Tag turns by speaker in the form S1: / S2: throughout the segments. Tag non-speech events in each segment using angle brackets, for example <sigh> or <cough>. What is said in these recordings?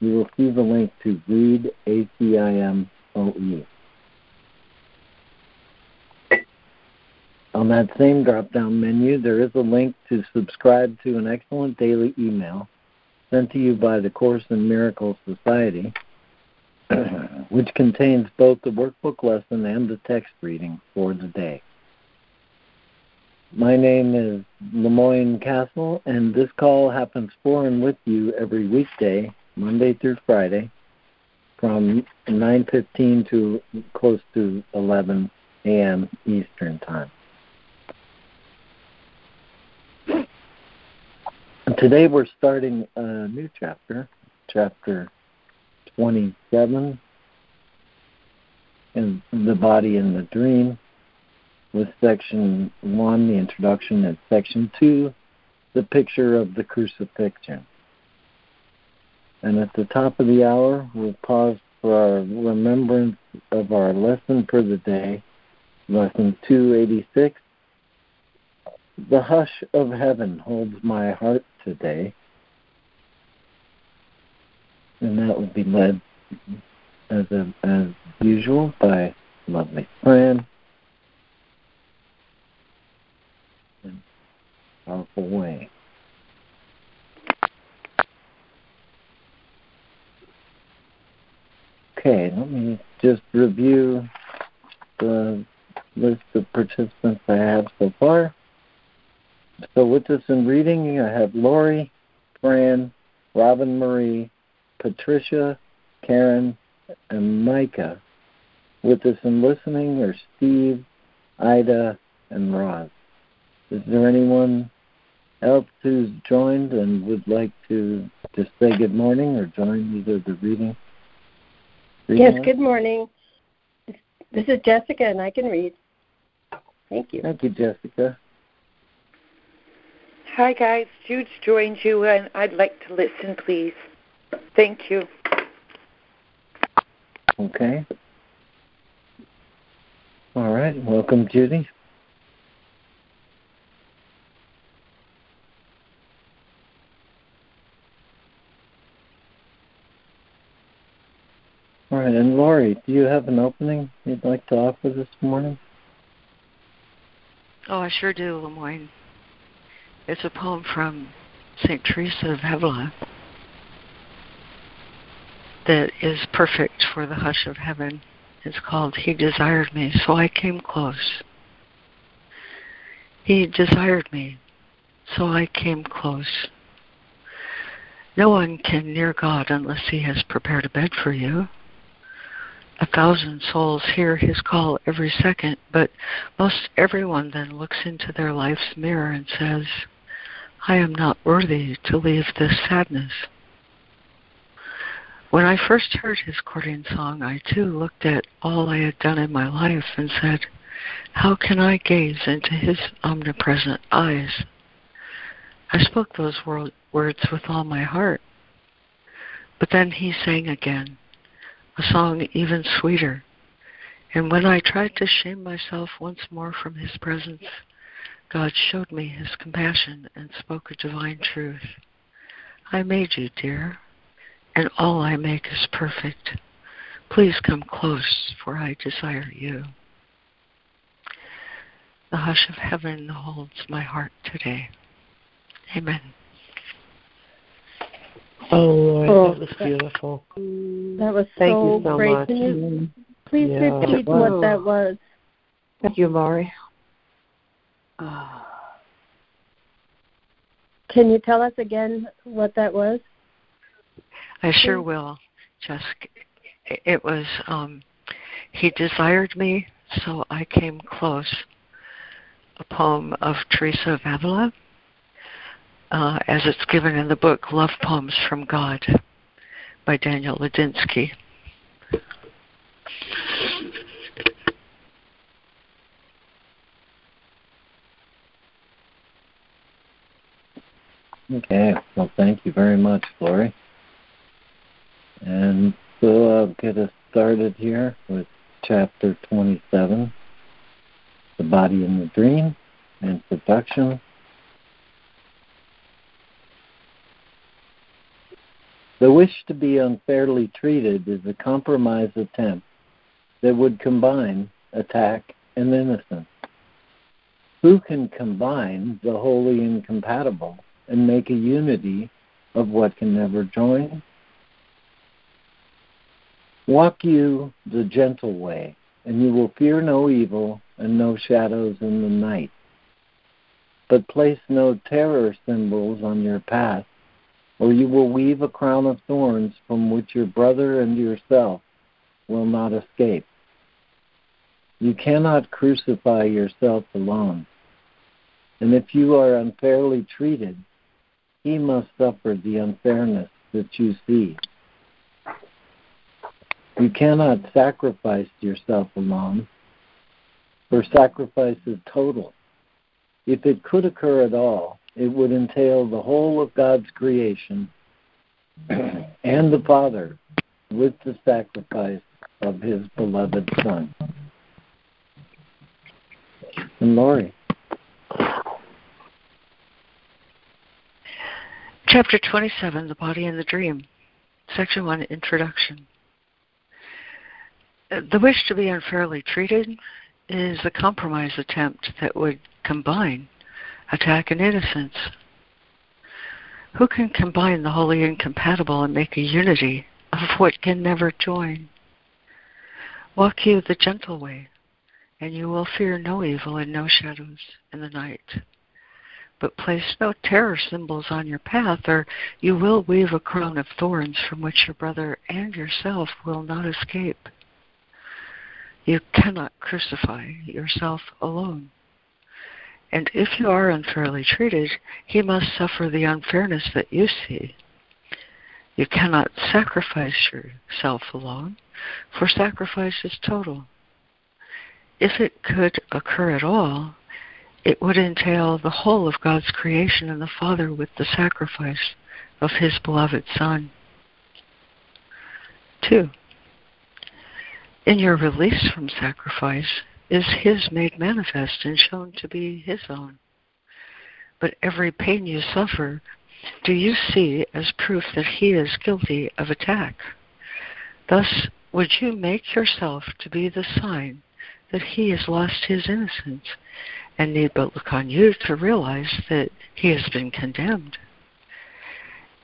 S1: you will see the link to Read ACIMOE. On that same drop down menu, there is a link to subscribe to an excellent daily email sent to you by the Course in Miracles Society, <clears throat> which contains both the workbook lesson and the text reading for the day. My name is LeMoyne Castle, and this call happens for and with you every weekday Monday through Friday, from 9:15 to close to 11 a.m. Eastern Time. Today we're starting a new chapter, chapter 27, in the body and the dream, with section one, the introduction, and section two, the picture of the crucifixion. And at the top of the hour, we'll pause for our remembrance of our lesson for the day, lesson 286. The hush of heaven holds my heart today. And that will be led as, a, as usual by lovely Fran. In powerful way. Okay, let me just review the list of participants I have so far. So with us in reading, I have Lori, Fran, Robin Marie, Patricia, Karen, and Micah. With us in listening are Steve, Ida, and Roz. Is there anyone else who's joined and would like to just say good morning or join either the reading
S2: Yes, good morning. This is Jessica, and I can read. Thank you.
S1: Thank you, Jessica.
S3: Hi, guys. Jude's joined you, and I'd like to listen, please. Thank you.
S1: Okay. All right. Welcome, Judy. All right, and Lori, do you have an opening you'd like to offer this morning?
S4: Oh, I sure do, LeMoyne. It's a poem from St. Teresa of Avila that is perfect for the hush of heaven. It's called He Desired Me, so I came close. He desired me, so I came close. No one can near God unless He has prepared a bed for you a thousand souls hear his call every second, but most everyone then looks into their life's mirror and says, I am not worthy to leave this sadness. When I first heard his courting song, I too looked at all I had done in my life and said, How can I gaze into his omnipresent eyes? I spoke those words with all my heart. But then he sang again, a song even sweeter. And when I tried to shame myself once more from his presence, God showed me his compassion and spoke a divine truth. I made you, dear, and all I make is perfect. Please come close, for I desire you. The hush of heaven holds my heart today. Amen.
S5: Oh Lord, oh, that was beautiful.
S2: That was
S5: Thank
S2: so,
S5: you so
S2: great.
S5: much.
S2: Can you please
S5: yeah.
S2: repeat what that was?
S5: Thank you, Lori.
S2: Can you tell us again what that was?
S4: I sure will, Jessica. It was um, he desired me, so I came close. A poem of Teresa of Avila uh, as it's given in the book Love Poems from God by Daniel Ladinsky.
S1: Okay, well, thank you very much, Lori. And so I'll get us started here with chapter 27 The Body in the Dream and Production The wish to be unfairly treated is a compromise attempt that would combine attack and innocence. Who can combine the wholly incompatible and make a unity of what can never join? Walk you the gentle way, and you will fear no evil and no shadows in the night. But place no terror symbols on your path, or you will weave a crown of thorns from which your brother and yourself will not escape. You cannot crucify yourself alone. And if you are unfairly treated, he must suffer the unfairness that you see. You cannot sacrifice yourself alone, for sacrifice is total. If it could occur at all, it would entail the whole of God's creation <clears throat> and the Father with the sacrifice of his beloved Son. And Lori.
S4: Chapter 27 The Body and the Dream. Section 1 Introduction. The wish to be unfairly treated is a compromise attempt that would combine attack and innocence. Who can combine the holy and compatible and make a unity of what can never join? Walk you the gentle way, and you will fear no evil and no shadows in the night but place no terror symbols on your path, or you will weave a crown of thorns from which your brother and yourself will not escape. You cannot crucify yourself alone. And if you are unfairly treated, he must suffer the unfairness that you see. You cannot sacrifice yourself alone, for sacrifice is total. If it could occur at all, it would entail the whole of God's creation and the Father with the sacrifice of His beloved Son. Two, in your release from sacrifice is His made manifest and shown to be His own. But every pain you suffer, do you see as proof that He is guilty of attack? Thus, would you make yourself to be the sign that He has lost His innocence and need but look on you to realize that he has been condemned.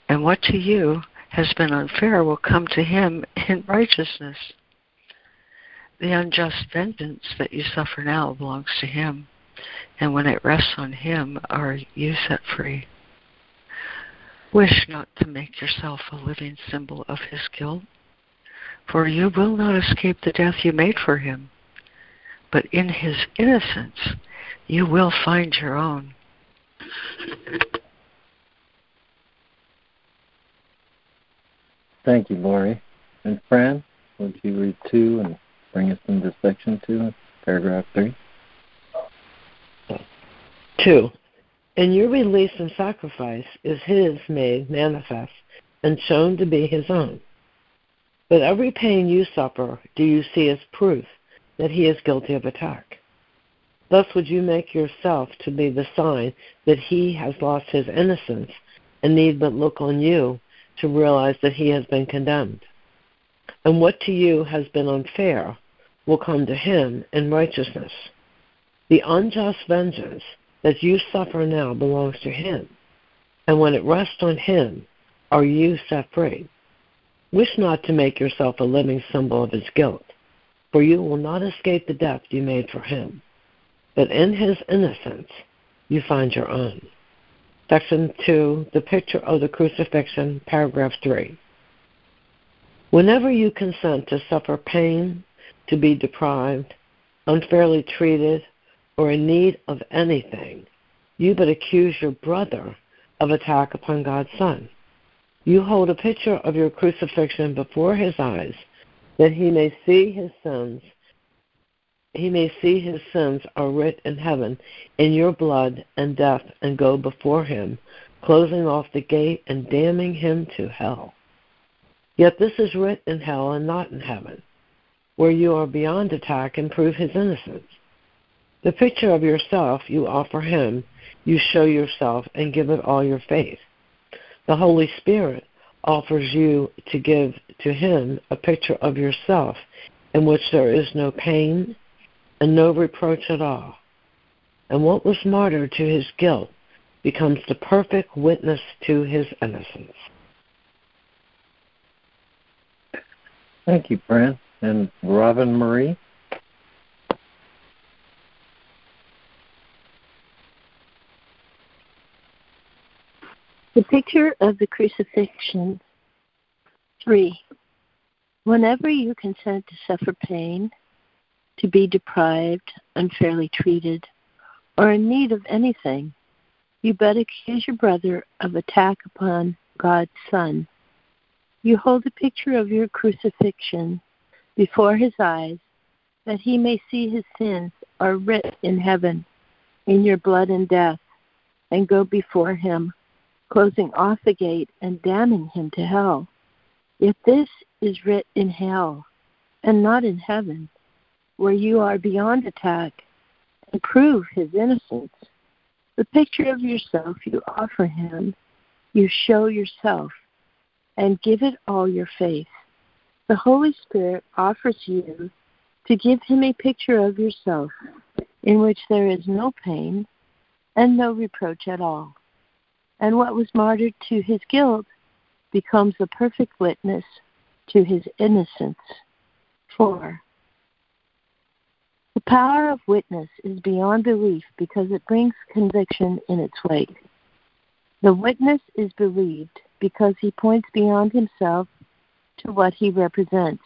S4: And what to you has been unfair will come to him in righteousness. The unjust vengeance that you suffer now belongs to him, and when it rests on him, are you set free. Wish not to make yourself a living symbol of his guilt, for you will not escape the death you made for him. But in his innocence, you will find your own.
S1: Thank you, Lori. And Fran, would you read two and bring us into section two, paragraph three?
S5: Two. In your release and sacrifice is his made manifest and shown to be his own. But every pain you suffer do you see as proof that he is guilty of attack. Thus would you make yourself to be the sign that he has lost his innocence and need but look on you to realize that he has been condemned. And what to you has been unfair will come to him in righteousness. The unjust vengeance that you suffer now belongs to him, and when it rests on him, are you set free. Wish not to make yourself a living symbol of his guilt, for you will not escape the death you made for him but in his innocence you find your own. Section 2, the picture of the crucifixion, paragraph 3. Whenever you consent to suffer pain, to be deprived, unfairly treated, or in need of anything, you but accuse your brother of attack upon God's Son. You hold a picture of your crucifixion before his eyes that he may see his sins he may see his sins are writ in heaven in your blood and death and go before him, closing off the gate and damning him to hell. Yet this is writ in hell and not in heaven, where you are beyond attack and prove his innocence. The picture of yourself you offer him, you show yourself and give it all your faith. The Holy Spirit offers you to give to him a picture of yourself in which there is no pain and no reproach at all. And what was martyr to his guilt becomes the perfect witness to his innocence.
S1: Thank you, Fran. And Robin Marie?
S2: The picture of the crucifixion. Three. Whenever you consent to suffer pain, to be deprived, unfairly treated, or in need of anything, you but accuse your brother of attack upon God's Son. You hold a picture of your crucifixion before his eyes, that he may see his sins are writ in heaven, in your blood and death, and go before him, closing off the gate and damning him to hell. Yet this is writ in hell, and not in heaven, where you are beyond attack, and prove his innocence. The picture of yourself you offer him, you show yourself, and give it all your faith. The Holy Spirit offers you to give him a picture of yourself in which there is no pain and no reproach at all. And what was martyred to his guilt becomes a perfect witness to his innocence. 4. The power of witness is beyond belief because it brings conviction in its wake. The witness is believed because he points beyond himself to what he represents.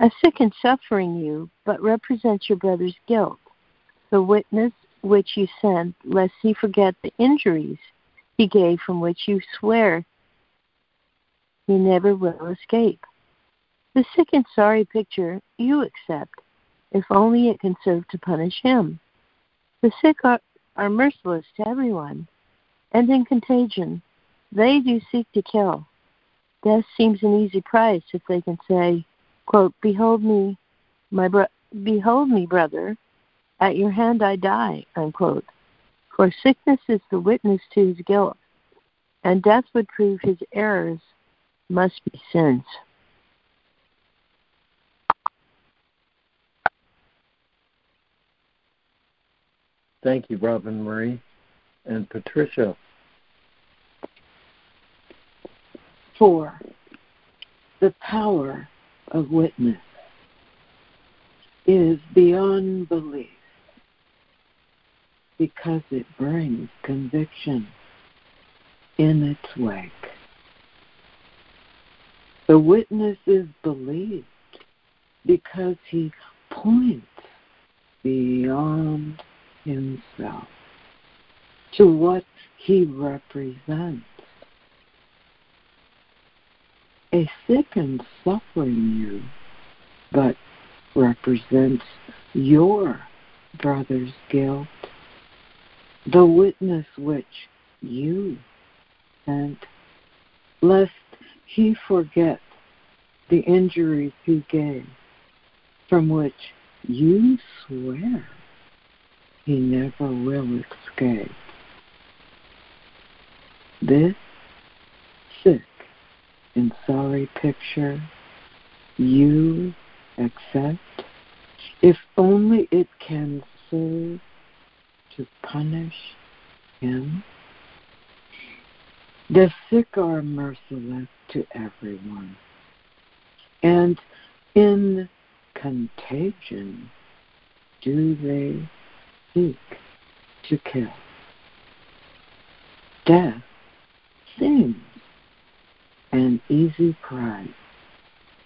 S2: A sick and suffering you, but represents your brother's guilt. The witness which you send, lest he forget the injuries he gave from which you swear he never will escape. The sick and sorry picture you accept if only it can serve to punish him. The sick are, are merciless to everyone, and in contagion, they do seek to kill. Death seems an easy price if they can say, quote, Behold me, my bro- behold me, brother, at your hand I die, unquote. For sickness is the witness to his guilt, and death would prove his errors must be sins.
S1: Thank you, Robin Marie. And Patricia.
S6: Four, the power of witness is beyond belief because it brings conviction in its wake. The witness is believed because he points beyond himself to what he represents. A sick and suffering you, but represents your brother's guilt, the witness which you sent, lest he forget the injuries he gave, from which you swear he never will escape. This sorry picture you accept if only it can serve to punish him. The sick are merciless to everyone, and in contagion do they seek to kill. Death seems an easy prize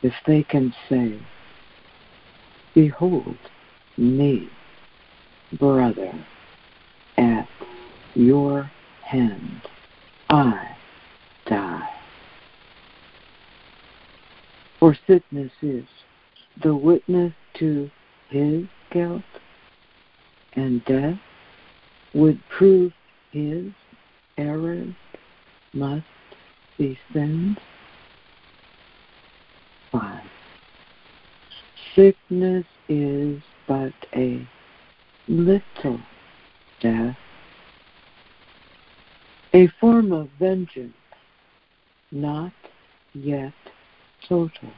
S6: if they can say, Behold me, brother, at your hand I die. For sickness is the witness to his guilt and death would prove his errors must sinned? 5. Sickness is but a little death, a form of vengeance, not yet total.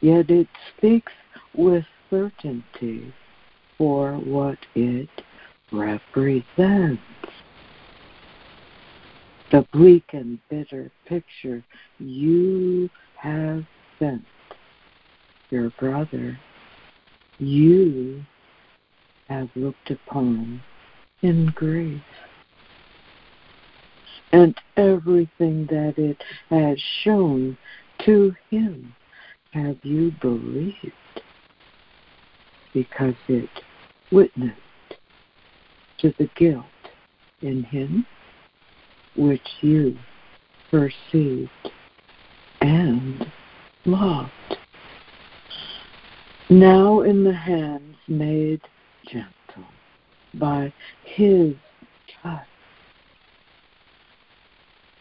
S6: Yet it speaks with certainty for what it represents. The bleak and bitter picture you have sent your brother, you have looked upon in grace. And everything that it has shown to him have you believed? Because it witnessed to the guilt in him which you perceived and loved. Now in the hands made gentle by his touch,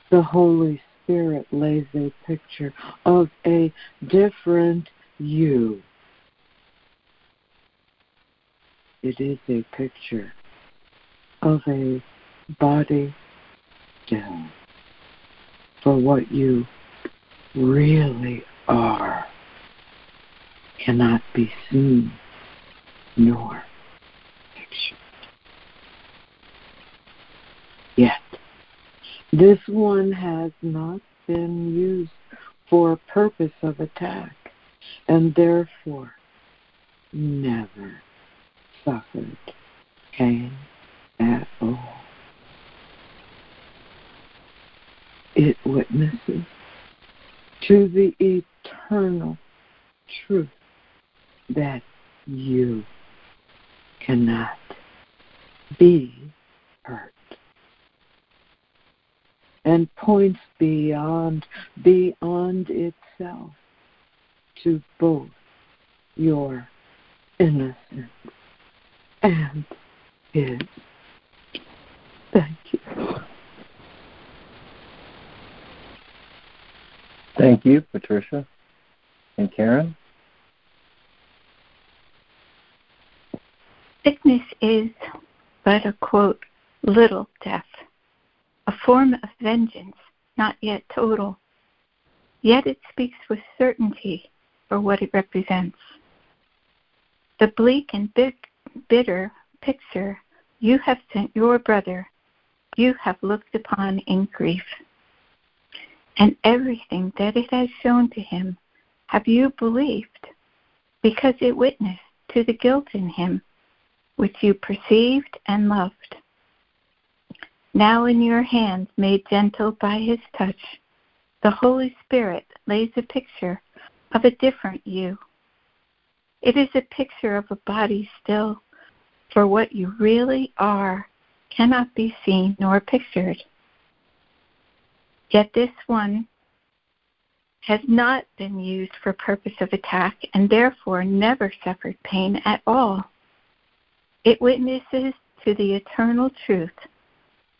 S6: the Holy Spirit lays a picture of a different you. It is a picture of a body for what you really are cannot be seen nor pictured. Yet, this one has not been used for purpose of attack and therefore never suffered pain at all. It witnesses to the eternal truth that you cannot be hurt and points beyond beyond itself to both your innocence and his. Thank you.
S1: Thank you, Patricia. And Karen?
S7: Sickness is but a quote, little death, a form of vengeance not yet total. Yet it speaks with certainty for what it represents. The bleak and big, bitter picture you have sent your brother, you have looked upon in grief. And everything that it has shown to him have you believed, because it witnessed to the guilt in him which you perceived and loved. Now in your hands, made gentle by his touch, the Holy Spirit lays a picture of a different you. It is a picture of a body still, for what you really are cannot be seen nor pictured. Yet this one has not been used for purpose of attack and therefore never suffered pain at all. It witnesses to the eternal truth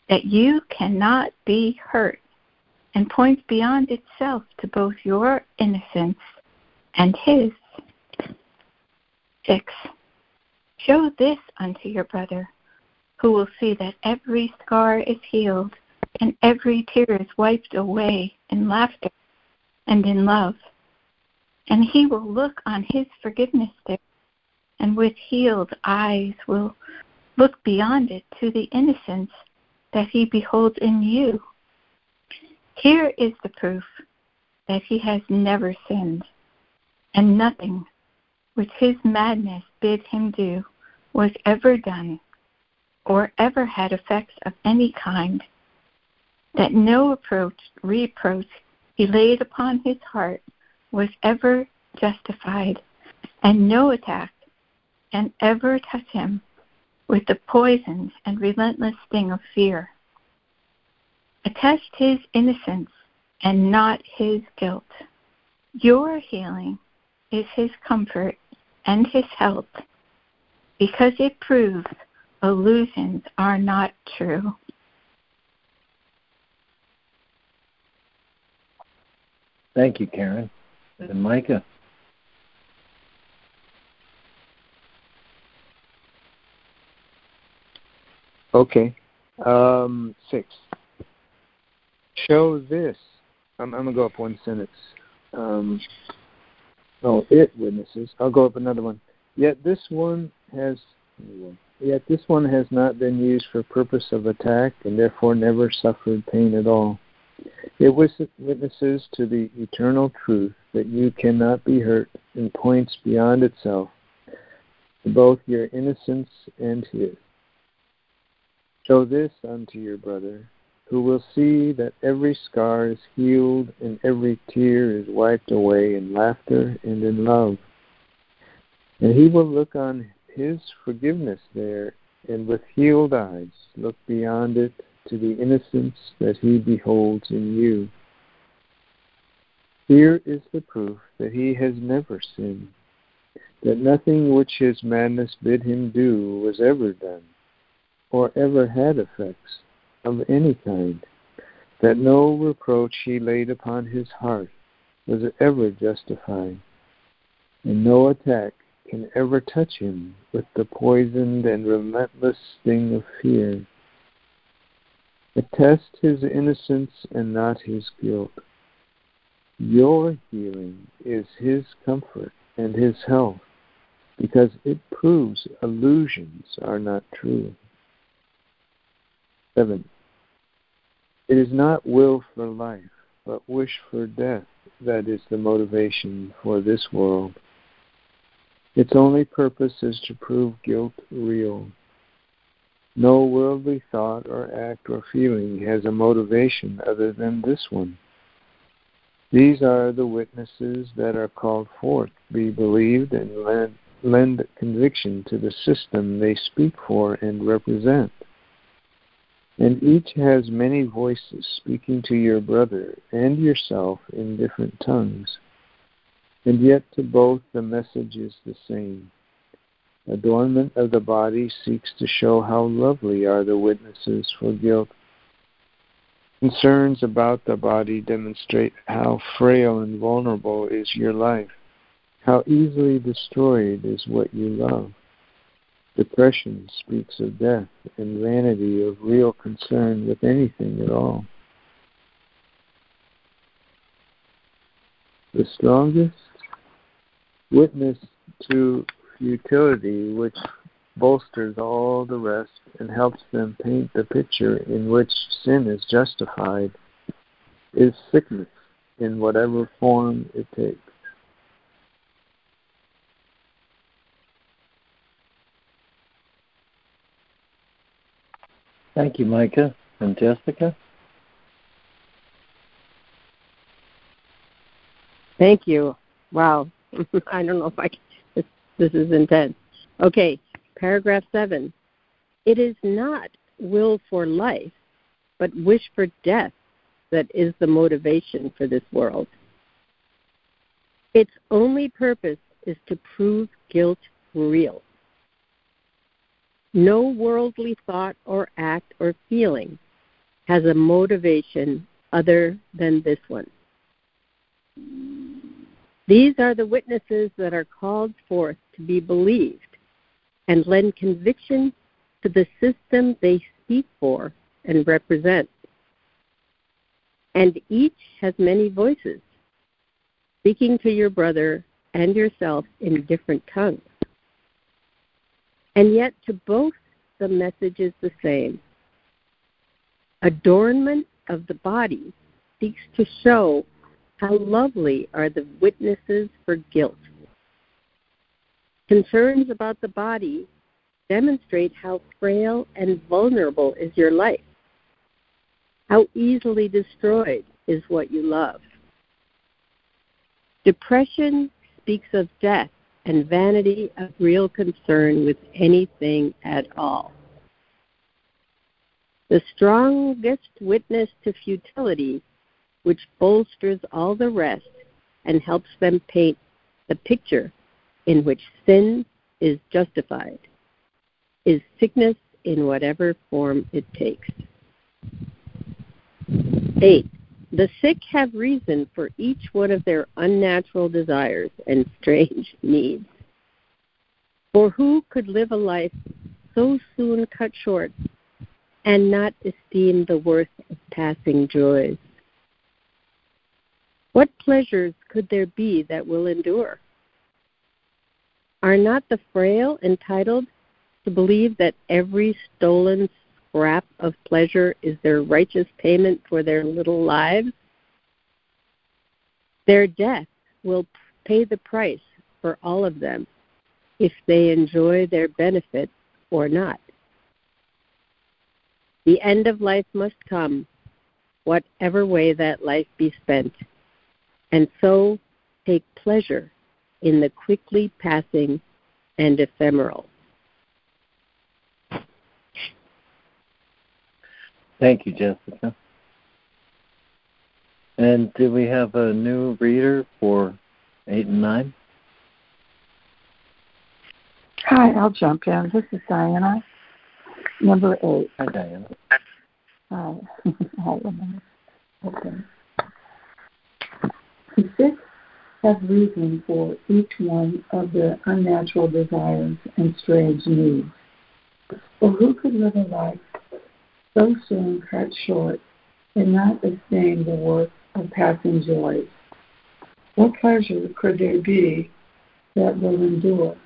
S7: that you cannot be hurt and points beyond itself to both your innocence and his. 6. Show this unto your brother, who will see that every scar is healed and every tear is wiped away in laughter and in love. And he will look on his forgiveness there and with healed eyes will look beyond it to the innocence that he beholds in you. Here is the proof that he has never sinned, and nothing which his madness bid him do was ever done or ever had effects of any kind, that no approach, reproach he laid upon his heart was ever justified, and no attack can ever touch him with the poisons and relentless sting of fear. Attest his innocence and not his guilt. Your healing is his comfort and his help because it proves illusions are not true.
S1: Thank you, Karen. And Micah.
S8: Okay. Um, six. Show this. I'm, I'm going to go up one sentence. Um, oh, it witnesses. I'll go up another one. Yet this one has Yet this one has not been used for purpose of attack and therefore never suffered pain at all. It witnesses to the eternal truth that you cannot be hurt and points beyond itself to both your innocence and his. Show this unto your brother, who will see that every scar is healed and every tear is wiped away in laughter and in love. And he will look on his forgiveness there and with healed eyes look beyond it to the innocence that he beholds in you. Here is the proof that he has never sinned, that nothing which his madness bid him do was ever done or ever had effects of any kind, that no reproach he laid upon his heart was ever justified, and no attack can ever touch him with the poisoned and relentless sting of fear. Attest his innocence and not his guilt. Your healing is his comfort and his health because it proves illusions are not true. 7. It is not will for life, but wish for death that is the motivation for this world. Its only purpose is to prove guilt real. No worldly thought or act or feeling has a motivation other than this one. These are the witnesses that are called forth be believed and lend, lend conviction to the system they speak for and represent and each has many voices speaking to your brother and yourself in different tongues. And yet to both the message is the same. Adornment of the body seeks to show how lovely are the witnesses for guilt. Concerns about the body demonstrate how frail and vulnerable is your life, how easily destroyed is what you love. Depression speaks of death and vanity of real concern with anything at all. The strongest witness to futility, which bolsters all the rest and helps them paint the picture in which sin is justified, is sickness in whatever form it takes.
S1: Thank you, Micah. And Jessica?
S9: Thank you. Wow. <laughs> I don't know if I can. This, is intense. Okay, paragraph seven. It is not will for life, but wish for death that is the motivation for this world. Its only purpose is to prove guilt real. No worldly thought or act or feeling has a motivation other than this one. These are the witnesses that are called forth to be believed and lend conviction to the system they speak for and represent. And each has many voices, speaking to your brother and yourself in different tongues. And yet, to both, the message is the same. Adornment of the body seeks to show how lovely are the witnesses for guilt. Concerns about the body demonstrate how frail and vulnerable is your life. How easily destroyed is what you love. Depression speaks of death and vanity of real concern with anything at all. The strongest witness to futility, which bolsters all the rest and helps them paint the picture in which sin is justified, is sickness in whatever form it takes. 8. The sick have reason for each one of their unnatural desires and <laughs> strange needs. For who could live a life so soon cut short and not esteem the worth of passing joys? What pleasures could there be that will endure? Are not the frail entitled to believe that every stolen scrap of pleasure is their righteous payment for their little lives? Their death will pay the price for all of them if they enjoy their benefit or not. The end of life must come, whatever way that life be spent, and so take pleasure in the quickly passing and ephemeral.
S1: Thank you, Jessica. And do we have a new reader for 8 and 9?
S10: Hi, I'll jump in. This is Diana, number 8.
S1: Hi, Diana.
S10: Hi. <laughs> Hi, Okay. The six have reason for each one of their unnatural desires and strange needs. For who could live a life so soon cut short and not esteem the worth of passing joys? What pleasure could there be that will endure?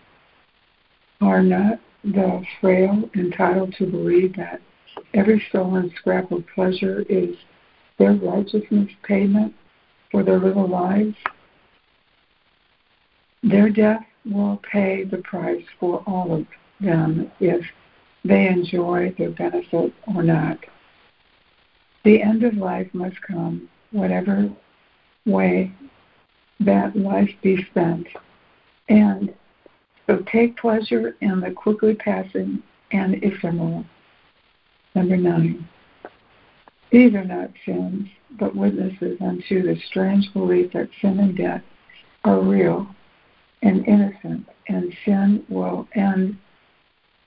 S10: Are not the frail entitled to believe that every stolen scrap of pleasure is their righteousness payment for their little lives? Their death will pay the price for all of them if they enjoy their benefit or not. The end of life must come, whatever way that life be spent. And so take pleasure in the quickly passing and ephemeral. Number nine. These are not sins, but witnesses unto the strange belief that sin and death are real and innocent, and sin will end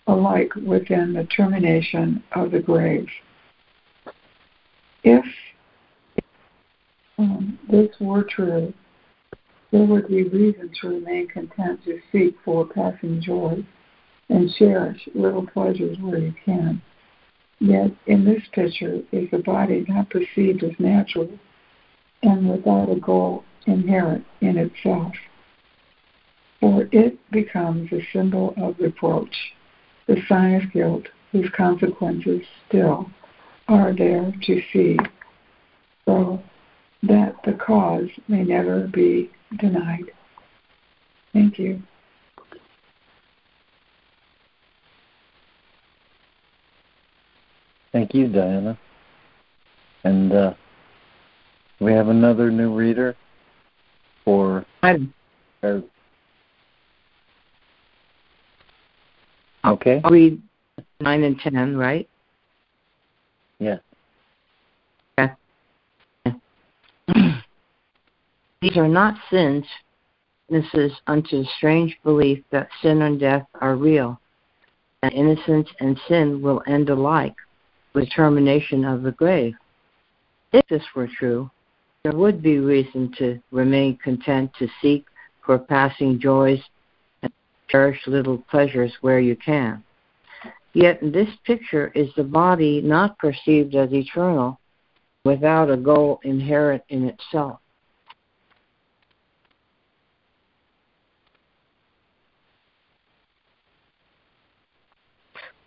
S10: alike within the termination of the grave. If um, this were true, there would be reason to remain content to seek for passing joy and cherish little pleasures where you can. Yet in this picture is the body not perceived as natural and without a goal inherent in itself. For it becomes a symbol of reproach, the sign of guilt whose consequences still are there to see, so that the cause may never be denied. Thank you.
S1: Thank you, Diana. And uh, we have another new reader for
S11: our,
S1: Okay.
S11: I'll read 9 and 10, right?
S1: Yes. <clears throat>
S11: Okay. These are not sins. This is unto strange belief that sin and death are real, and innocence and sin will end alike with termination of the grave. If this were true, there would be reason to remain content to seek for passing joys cherish little pleasures where you can. Yet this picture is the body not perceived as eternal without a goal inherent in itself.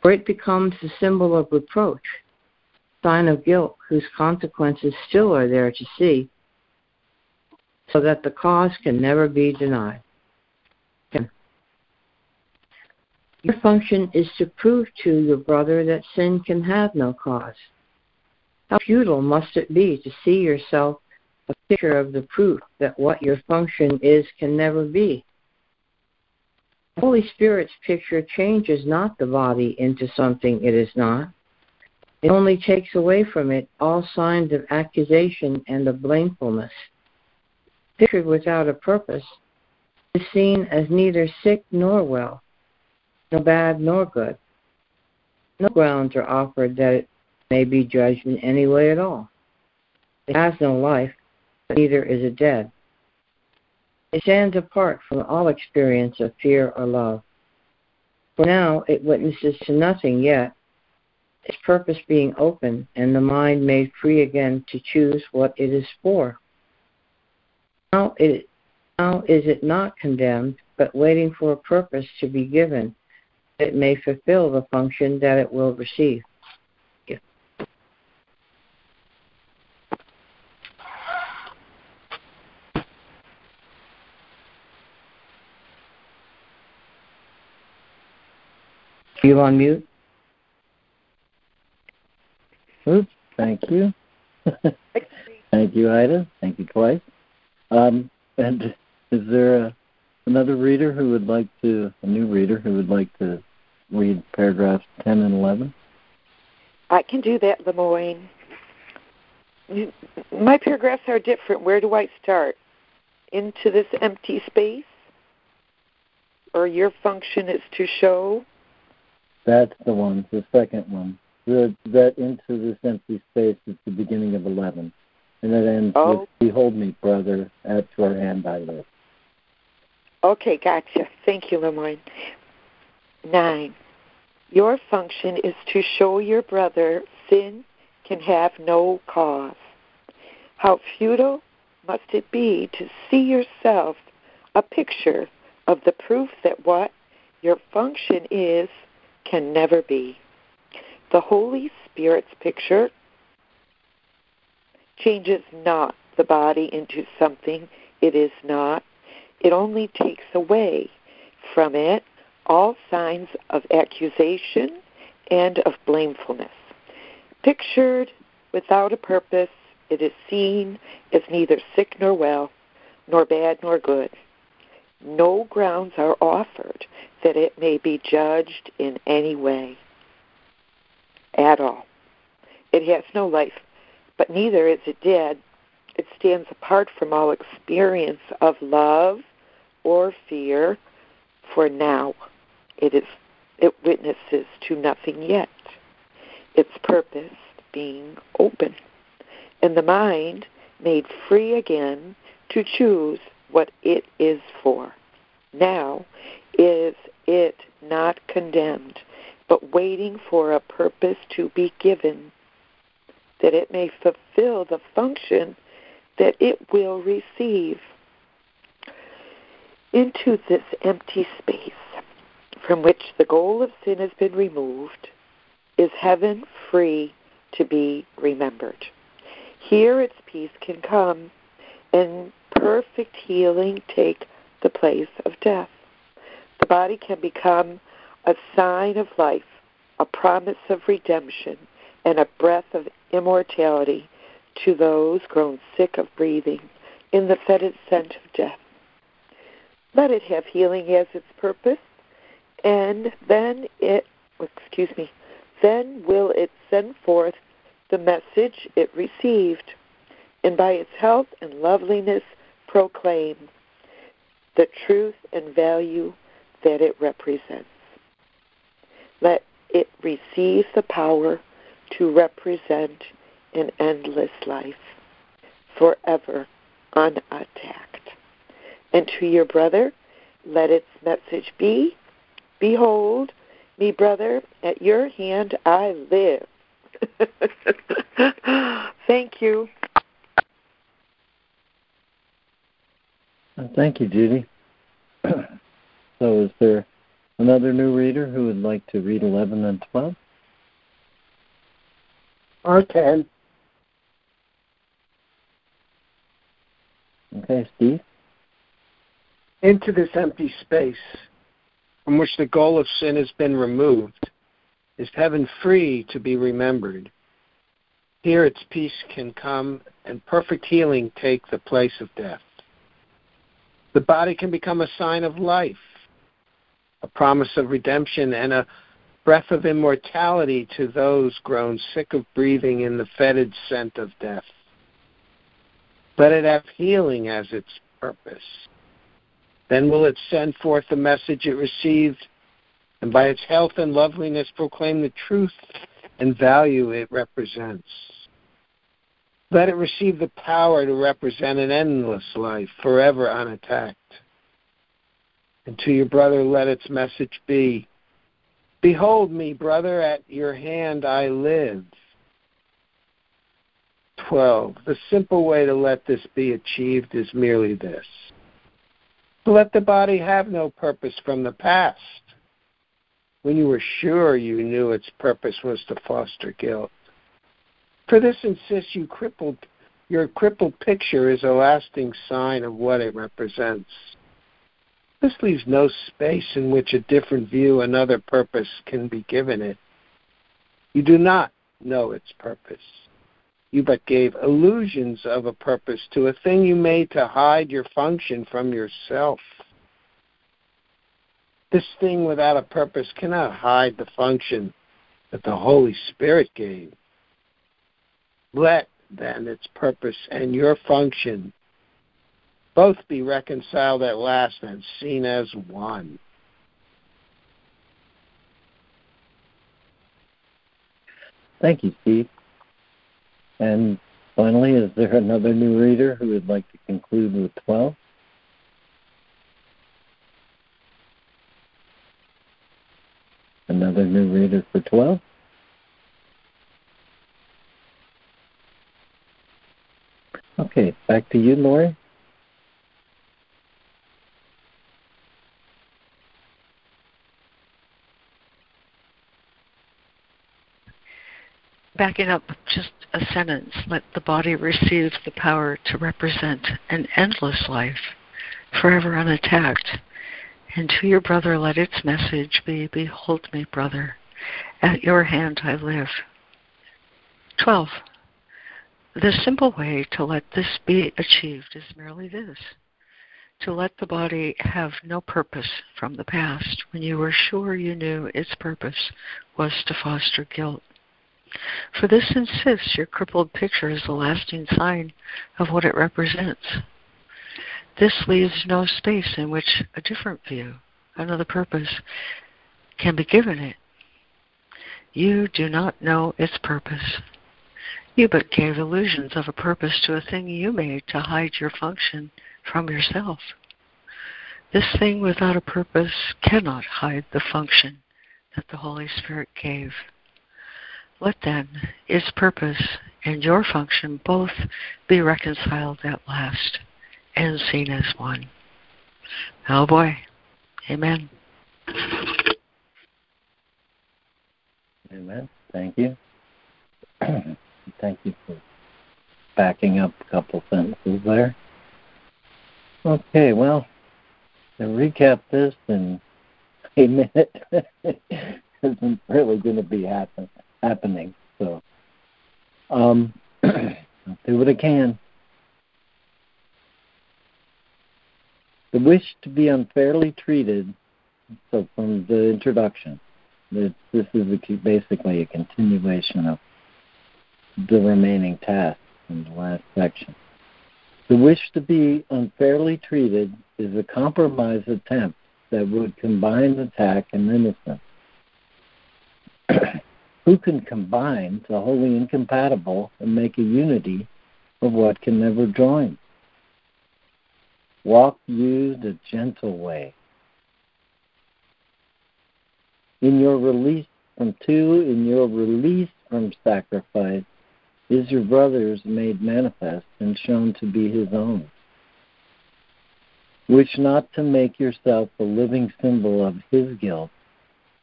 S11: For it becomes the symbol of reproach, sign of guilt whose consequences still are there to see, so that the cause can never be denied. Your function is to prove to your brother that sin can have no cause. How futile must it be to see yourself a picture of the proof that what your function is can never be? The Holy Spirit's picture changes not the body into something it is not. It only takes away from it all signs of accusation and of blamefulness. Pictured without a purpose is seen as neither sick nor well, no bad nor good. No grounds are offered that it may be judged in any way at all. It has no life, but neither is it dead. It stands apart from all experience of fear or love. For now it witnesses to nothing yet, its purpose being open and the mind made free again to choose what it is for. Now, it, now is it not condemned, but waiting for a purpose to be given, it may fulfill the function that it will receive. You on mute?
S1: Oops, thank you. <laughs> thank you, Ida. Thank you twice. Um, and is there a, another reader who would like to, a new reader who would like to read paragraphs 10 and 11?
S3: I can do that, LeMoyne. My paragraphs are different. Where do I start? Into this empty space? Or your function is to show?
S1: That's the one, the second one. The, that into this empty space is the beginning of 11. And it ends
S3: oh.
S1: with, Behold me, brother, at your hand I live.
S3: Okay, gotcha. Thank you, LeMoyne. Nine. Your function is to show your brother sin can have no cause. How futile must it be to see yourself a picture of the proof that what your function is can never be. The Holy Spirit's picture changes not the body into something it is not. It only takes away from it all signs of accusation and of blamefulness. Pictured without a purpose, it is seen as neither sick nor well, nor bad nor good. No grounds are offered that it may be judged in any way at all. It has no life, but neither is it dead. It stands apart from all experience of love or fear, for now it is it witnesses to nothing yet. Its purpose being open, and the mind made free again to choose what it is for. Now is it not condemned, but waiting for a purpose to be given, that it may fulfill the function that it will receive. Into this empty space from which the goal of sin has been removed is heaven free to be remembered. Here its peace can come and perfect healing take the place of death. The body can become a sign of life, a promise of redemption, and a breath of immortality to those grown sick of breathing in the fetid scent of death. Let it have healing as its purpose, and then it, excuse me, then will it send forth the message it received, and by its health and loveliness proclaim the truth and value that it represents. Let it receive the power to represent an endless life, forever unattacked. And to your brother, let its message be Behold, me brother, at your hand I live. <laughs> Thank you.
S1: Uh, thank you, Judy. <clears throat> so, is there another new reader who would like to read 11 and 12?
S12: I can.
S1: Okay, Steve?
S12: Into this empty space from which the goal of sin has been removed is heaven free to be remembered. Here its peace can come and perfect healing take the place of death. The body can become a sign of life, a promise of redemption, and a breath of immortality to those grown sick of breathing in the fetid scent of death. Let it have healing as its purpose. Then will it send forth the message it received, and by its health and loveliness proclaim the truth and value it represents. Let it receive the power to represent an endless life, forever unattacked. And to your brother, let its message be Behold me, brother, at your hand I live. 12. The simple way to let this be achieved is merely this to let the body have no purpose from the past when you were sure you knew its purpose was to foster guilt. For this insists you crippled your crippled picture is a lasting sign of what it represents. This leaves no space in which a different view, another purpose can be given it. You do not know its purpose. You but gave illusions of a purpose to a thing you made to hide your function from yourself. This thing without a purpose cannot hide the function that the Holy Spirit gave. Let, then, its purpose and your function both be reconciled at last and seen as one.
S1: Thank you, Steve. And finally, is there another new reader who would like to conclude with 12? Another new reader for 12? Okay, back to you, Lori.
S4: Backing up just a sentence, let the body receive the power to represent an endless life, forever unattacked. And to your brother let its message be, Behold me, brother, at your hand I live. 12. The simple way to let this be achieved is merely this to let the body have no purpose from the past when you were sure you knew its purpose was to foster guilt. For this insists your crippled picture is a lasting sign of what it represents. This leaves no space in which a different view, another purpose, can be given it. You do not know its purpose. You but gave illusions of a purpose to a thing you made to hide your function from yourself. This thing without a purpose cannot hide the function that the Holy Spirit gave. Let then its purpose and your function both be reconciled at last and seen as one. Oh boy. Amen.
S1: Amen. Thank you. <clears throat> Thank you for backing up a couple sentences there. Okay, well, to recap this in <laughs> a minute <laughs> isn't really going to be happening happening. So um, <clears throat> do what I can. The wish to be unfairly treated. So from the introduction, this, this is a, basically a continuation of the remaining tasks in the last section. The wish to be unfairly treated is a compromise attempt that would combine attack and innocence. <clears throat> Who can combine the wholly incompatible and make a unity of what can never join? Walk you the gentle way. In your release from two, in your release from sacrifice, is your brother's made manifest and shown to be his own. Wish not to make yourself a living symbol of his guilt,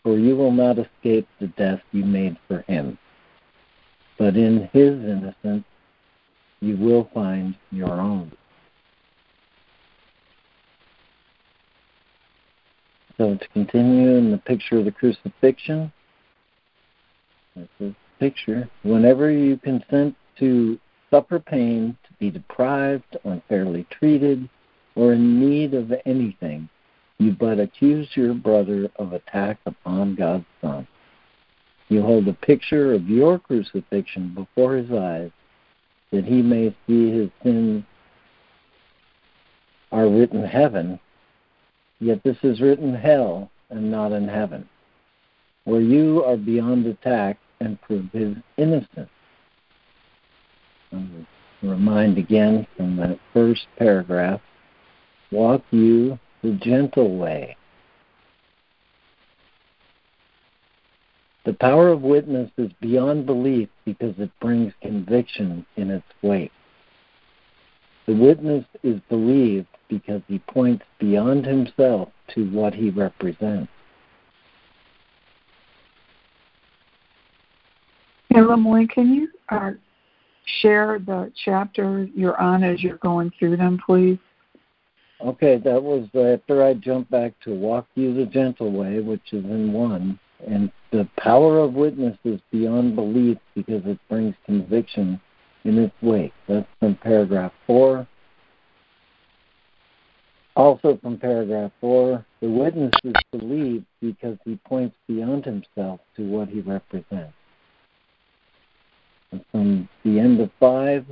S1: for you will not escape the death you made for him. But in his innocence, you will find your own. So to continue in the picture of the crucifixion, this is picture. Whenever you consent to suffer pain, to be deprived, unfairly treated, or in need of anything, you but accuse your brother of attack upon God's Son. You hold a picture of your crucifixion before his eyes that he may see his sins are written heaven, yet this is written hell and not in heaven, where you are beyond attack and prove his innocence. remind again from that first paragraph walk you the gentle way. The power of witness is beyond belief because it brings conviction in its wake. The witness is believed because he points beyond himself to what he represents.
S10: And LeMoyne, can you uh, share the chapter you're on as you're going through them, please?
S1: Okay, that was after I jumped back to Walk You the Gentle Way, which is in one. And the power of witness is beyond belief because it brings conviction in its wake. That's from paragraph four. Also from paragraph four, the witness is believed because he points beyond himself to what he represents. And from the end of five,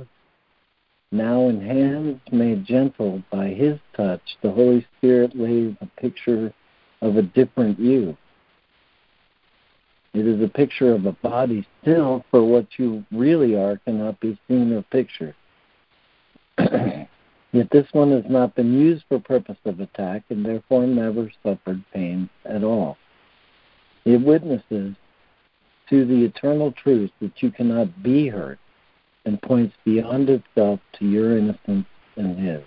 S1: now in hands made gentle by his touch, the Holy Spirit lays a picture of a different you. It is a picture of a body still, for what you really are cannot be seen or pictured. <clears throat> Yet this one has not been used for purpose of attack and therefore never suffered pain at all. It witnesses to the eternal truth that you cannot be hurt and points beyond itself to your innocence and his.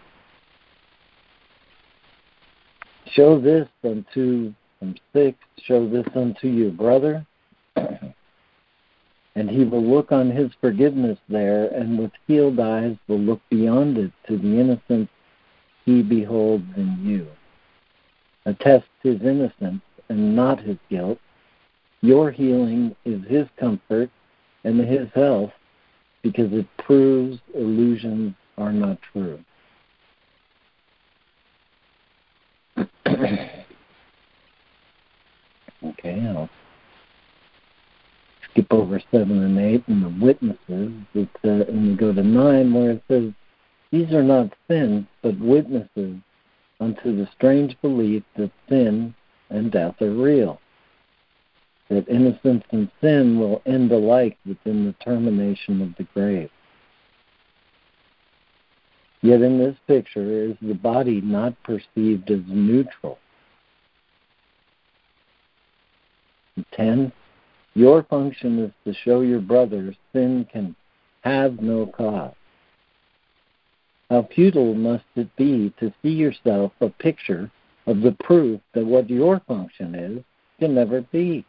S1: Show this unto from six, show this unto your brother, <clears throat> and he will look on his forgiveness there, and with healed eyes will look beyond it to the innocence he beholds in you. Attest his innocence and not his guilt, your healing is His comfort and His health because it proves illusions are not true. <coughs> okay, I'll skip over seven and eight and the witnesses. It's, uh, and we go to nine where it says, These are not sins, but witnesses unto the strange belief that sin and death are real that innocence and sin will end alike within the termination of the grave. Yet in this picture is the body not perceived as neutral. 10. Your function is to show your brother sin can have no cause. How futile must it be to see yourself a picture of the proof that what your function is can never be.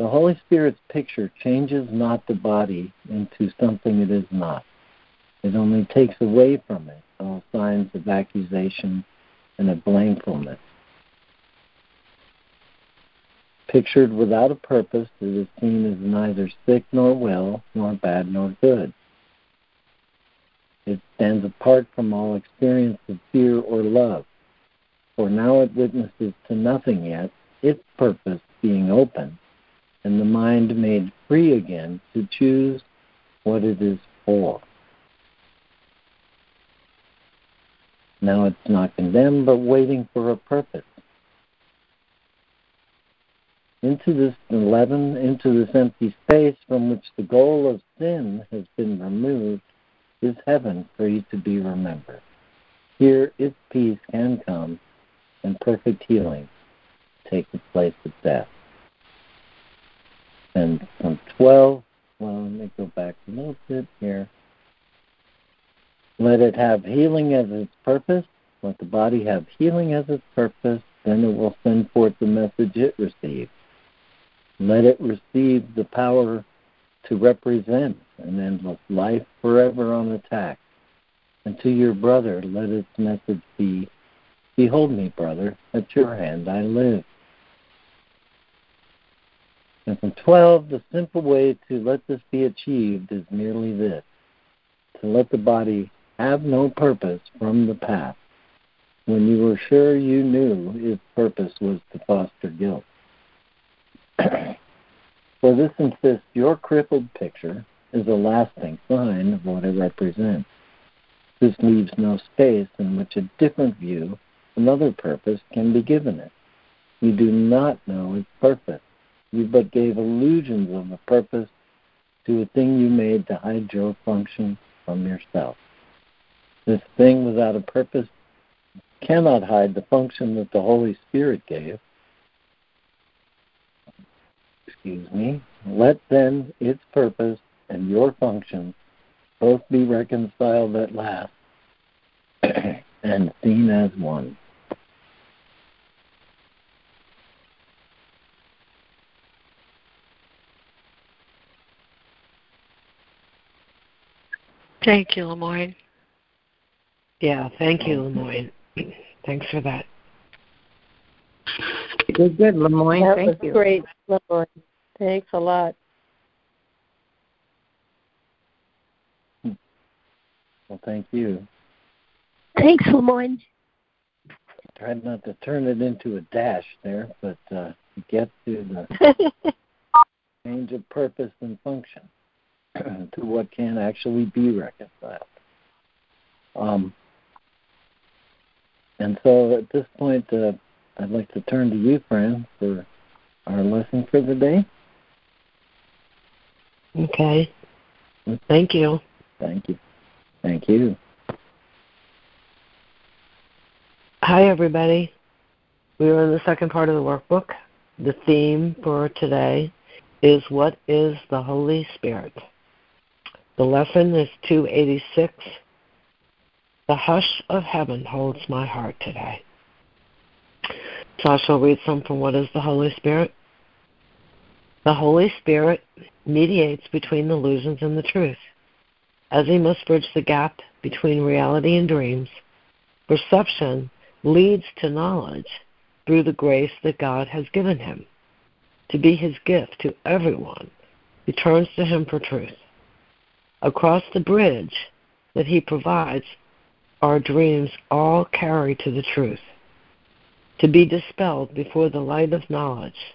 S1: The Holy Spirit's picture changes not the body into something it is not. It only takes away from it all signs of accusation and of blamefulness. Pictured without a purpose, it is seen as neither sick nor well, nor bad nor good. It stands apart from all experience of fear or love, for now it witnesses to nothing yet, its purpose being open and the mind made free again to choose what it is for. Now it's not condemned, but waiting for a purpose. Into this 11, into this empty space from which the goal of sin has been removed, is heaven free to be remembered. Here its peace can come and perfect healing take the place of death and from 12, well, let me go back a little bit here. Let it have healing as its purpose. Let the body have healing as its purpose. Then it will send forth the message it receives. Let it receive the power to represent an endless life forever on attack. And to your brother, let its message be Behold me, brother, at your hand I live. And from 12, the simple way to let this be achieved is merely this to let the body have no purpose from the past when you were sure you knew its purpose was to foster guilt. <clears throat> For this insists your crippled picture is a lasting sign of what it represents. This leaves no space in which a different view, another purpose, can be given it. You do not know its purpose. You but gave illusions of a purpose to a thing you made to hide your function from yourself. This thing without a purpose cannot hide the function that the Holy Spirit gave. Excuse me. Let then its purpose and your function both be reconciled at last <clears throat> and seen as one.
S4: Thank you, LeMoyne.
S5: Yeah, thank you, LeMoyne. <clears throat> Thanks for that.
S11: Good, good, LeMoyne.
S9: That
S11: Thank
S9: was
S11: you.
S9: great, LeMoyne. Thanks a lot.
S1: Well, thank you.
S2: Thanks, LeMoyne.
S1: Tried not to turn it into a dash there, but uh, get to the <laughs> change of purpose and function <clears throat> to what can actually be reconciled. Um, and so at this point, uh, I'd like to turn to you, Fran, for our lesson for the day.
S5: Okay. Thank you.
S1: Thank you. Thank you.
S5: Hi, everybody. We are in the second part of the workbook. The theme for today is What is the Holy Spirit? The lesson is 286. The hush of heaven holds my heart today. So I shall read some from What is the Holy Spirit? The Holy Spirit mediates between the illusions and the truth. As he must bridge the gap between reality and dreams, perception leads to knowledge through the grace that God has given him to be his gift to everyone who turns to him for truth. Across the bridge that he provides, our dreams all carry to the truth, to be dispelled before the light of knowledge.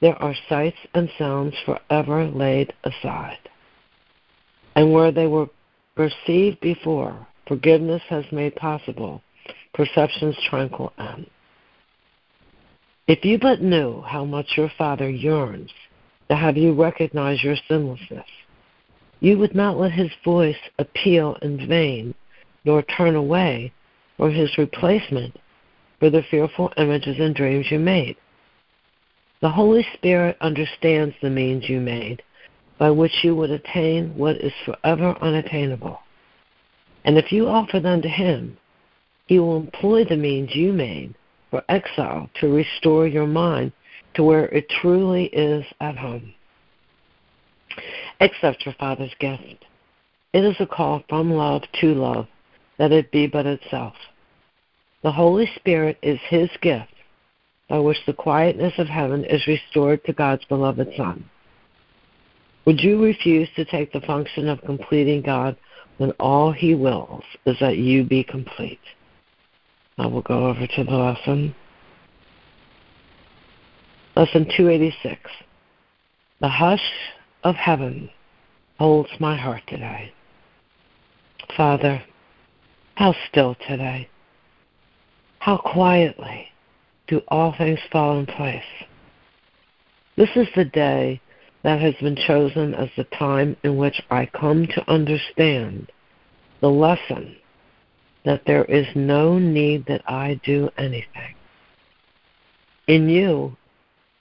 S5: There are sights and sounds forever laid aside. And where they were perceived before, forgiveness has made possible perception's tranquil end. If you but knew how much your Father yearns to have you recognize your sinlessness, you would not let his voice appeal in vain, nor turn away from his replacement for the fearful images and dreams you made. The Holy Spirit understands the means you made by which you would attain what is forever unattainable. And if you offer them to him, he will employ the means you made for exile to restore your mind to where it truly is at home. Accept your Father's gift. It is a call from love to love, that it be but itself. The Holy Spirit is His gift by which the quietness of heaven is restored to God's beloved Son. Would you refuse to take the function of completing God when all He wills is that you be complete? I will go over to the lesson. Lesson 286. The hush of heaven holds my heart today. Father, how still today. How quietly do all things fall in place. This is the day that has been chosen as the time in which I come to understand the lesson that there is no need that I do anything. In you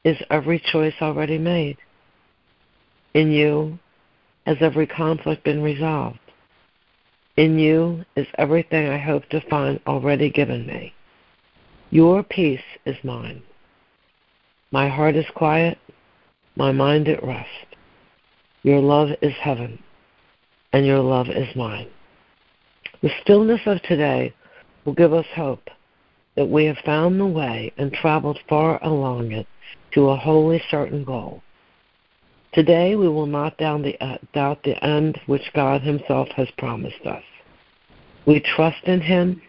S5: is every choice already made. In you has every conflict been resolved. In you is everything I hope to find already given me. Your peace is mine. My heart is quiet, my mind at rest. Your love is heaven, and your love is mine. The stillness of today will give us hope that we have found the way and traveled far along it to a wholly certain goal. Today we will not doubt the, uh, doubt the end which God Himself has promised us. We trust in Him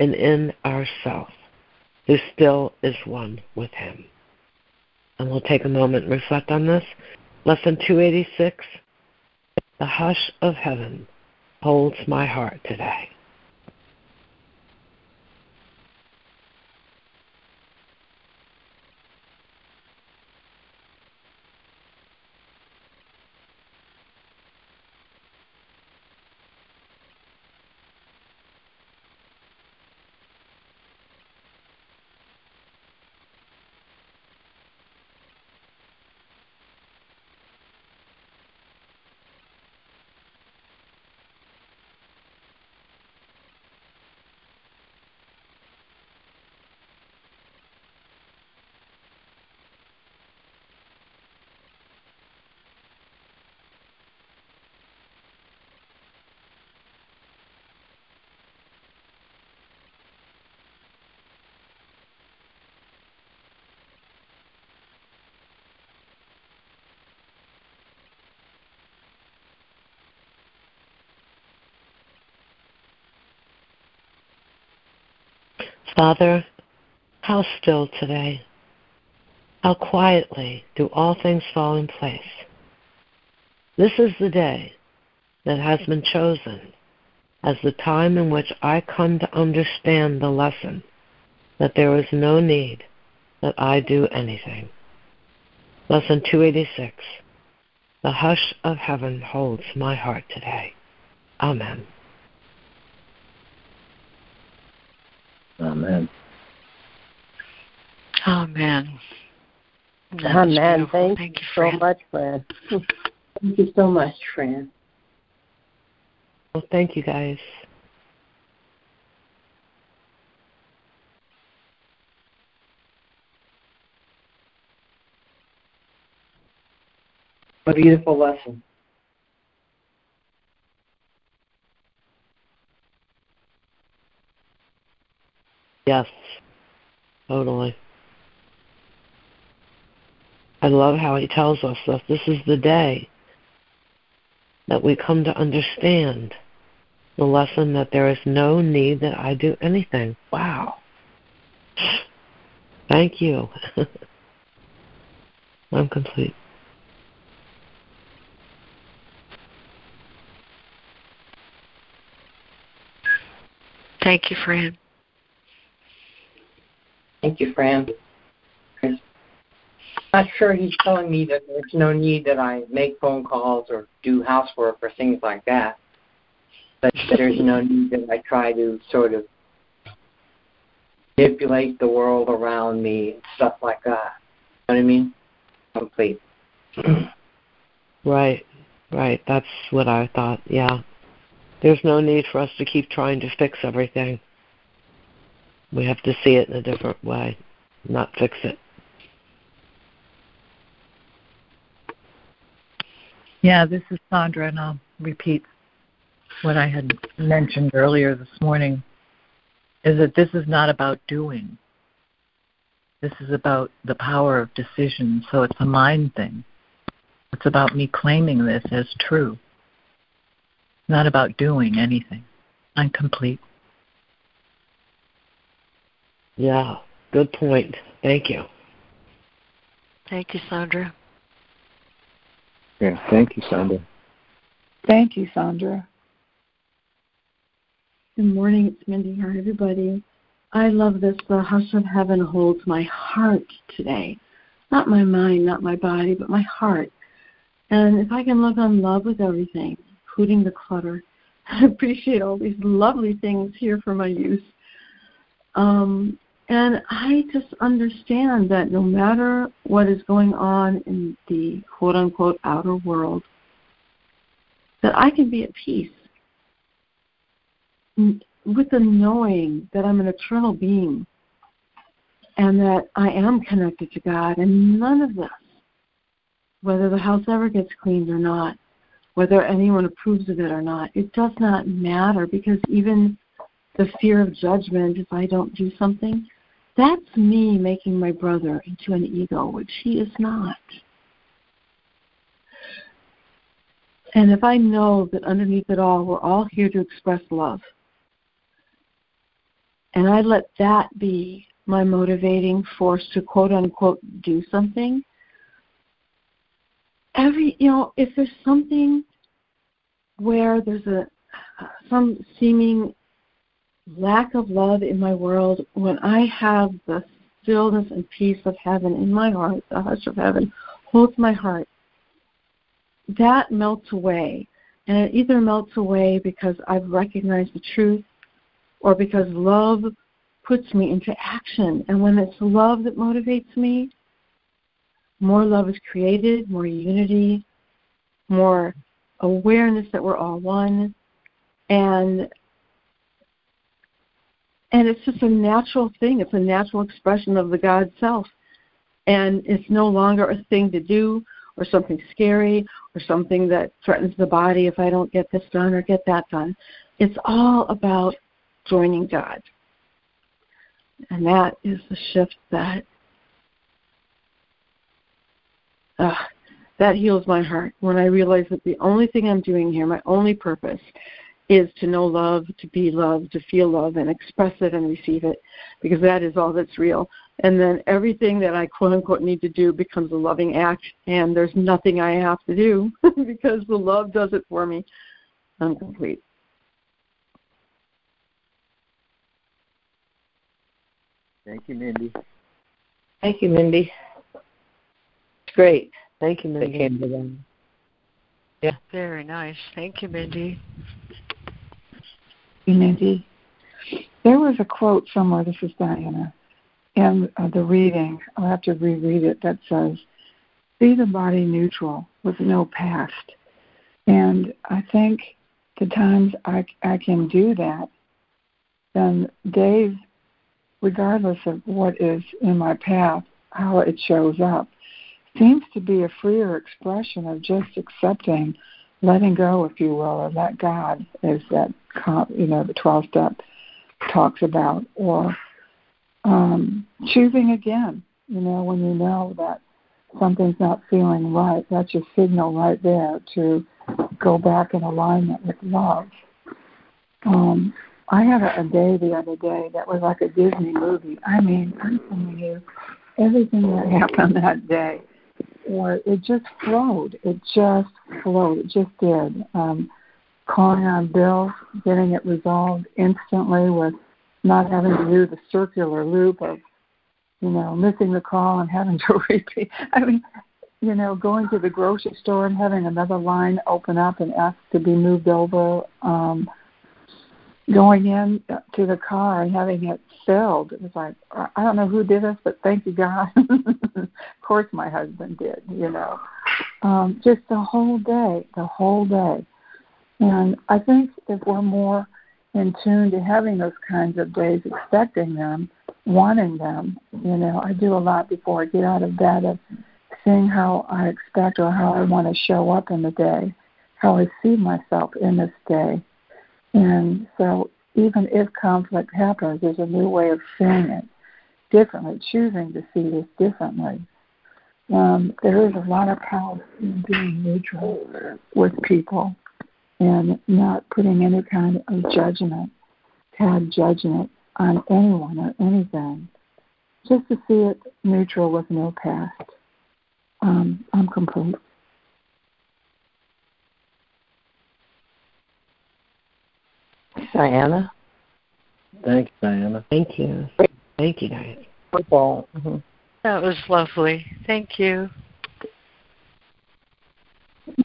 S5: and in ourselves, who still is one with Him. And we'll take a moment and reflect on this. Lesson 286 The hush of heaven holds my heart today. Father, how still today, how quietly do all things fall in place. This is the day that has been chosen as the time in which I come to understand the lesson that there is no need that I do anything. Lesson 286 The hush of heaven holds my heart today. Amen.
S1: Amen.
S4: Amen. That
S9: Amen. Thank,
S4: Thank
S9: you
S4: you,
S9: so
S4: Fran.
S9: much, Fran. Thank you so much, Fran.
S5: Well, thank you guys.
S11: A beautiful lesson.
S5: Yes, totally. I love how he tells us that this is the day that we come to understand the lesson that there is no need that I do anything. Wow. Thank you. <laughs> I'm complete.
S4: Thank you, Fran.
S11: Thank you, Fran. I'm not sure he's telling me that there's no need that I make phone calls or do housework or things like that. But there's no need that I try to sort of manipulate the world around me and stuff like that. You know what I mean? Complete. <clears throat>
S5: Right, right. That's what I thought. Yeah. There's no need for us to keep trying to fix everything. We have to see it in a different way, not fix it.
S13: Yeah, this is Sandra, and I'll repeat what I had mentioned earlier this morning is that this is not about doing. This is about the power of decision, so it's a mind thing. It's about me claiming this as true. Not about doing anything. I'm complete.
S5: Yeah, good point. Thank you.
S4: Thank you, Sandra.
S8: Yeah, thank you, Sandra.
S10: Thank you, Sandra.
S14: Good morning, it's Mindy. Hi, everybody. I love this. The hush of heaven holds my heart today. Not my mind, not my body, but my heart. And if I can look on love with everything, including the clutter, <laughs> and appreciate all these lovely things here for my use. Um, and I just understand that no matter what is going on in the quote unquote outer world, that I can be at peace with the knowing that I'm an eternal being and that I am connected to God, and none of this, whether the house ever gets cleaned or not, whether anyone approves of it or not, it does not matter because even the fear of judgment if I don't do something, that's me making my brother into an ego, which he is not. And if I know that underneath it all, we're all here to express love, and I let that be my motivating force to quote unquote do something, every, you know, if there's something where there's a some seeming lack of love in my world, when I have the stillness and peace of heaven in my heart, the hush of heaven holds my heart, that melts away. And it either melts away because I've recognized the truth or because love puts me into action. And when it's love that motivates me, more love is created, more unity, more awareness that we're all one. And and it's just a natural thing. It's a natural expression of the God self. And it's no longer a thing to do or something scary or something that threatens the body if I don't get this done or get that done. It's all about joining God. And that is the shift that uh, that heals my heart when I realize that the only thing I'm doing here, my only purpose, is to know love, to be loved, to feel love, and express it and receive it, because that is all that's real. And then everything that I quote unquote need to do becomes a loving act, and there's nothing I have to do <laughs> because the love does it for me. I'm complete.
S8: Thank you, Mindy.
S5: Thank you, Mindy. It's great. Thank you, Mindy.
S4: Yeah. Very nice. Thank you, Mindy.
S10: Mindy. There was a quote somewhere, this is Diana, in uh, the reading, I'll have to reread it, that says, Be the body neutral with no past. And I think the times I, I can do that, then Dave, regardless of what is in my path, how it shows up, seems to be a freer expression of just accepting, letting go, if you will, or let God, as that you know the twelve step talks about, or um, choosing again. You know, when you know that something's not feeling right, that's your signal right there to go back in alignment with love. Um, I had a, a day the other day that was like a Disney movie. I mean, I'm telling you, everything that happened <laughs> that day or it just flowed. It just flowed. It just did. Um, calling on bills, getting it resolved instantly with not having to do the circular loop of, you know, missing the call and having to <laughs> repeat. I mean, you know, going to the grocery store and having another line open up and ask to be moved over. Um, going in to the car and having it filled. It was like I don't know who did this, but thank you God. <laughs> of course, my husband did. You know, um, just the whole day, the whole day. And I think if we're more in tune to having those kinds of days, expecting them, wanting them, you know, I do a lot before I get out of bed of seeing how I expect or how I want to show up in the day, how I see myself in this day and so even if conflict happens, there's a new way of seeing it differently, choosing to see this differently. Um, there is a lot of power in being neutral with people and not putting any kind of judgment, tag judgment on anyone or anything. Just to see it neutral with no past. Um, I'm complete.
S5: Diana.
S1: Thanks, Diana.
S5: Thank you. Thank you, Diana.
S4: Football. Mm-hmm. That was lovely. Thank you.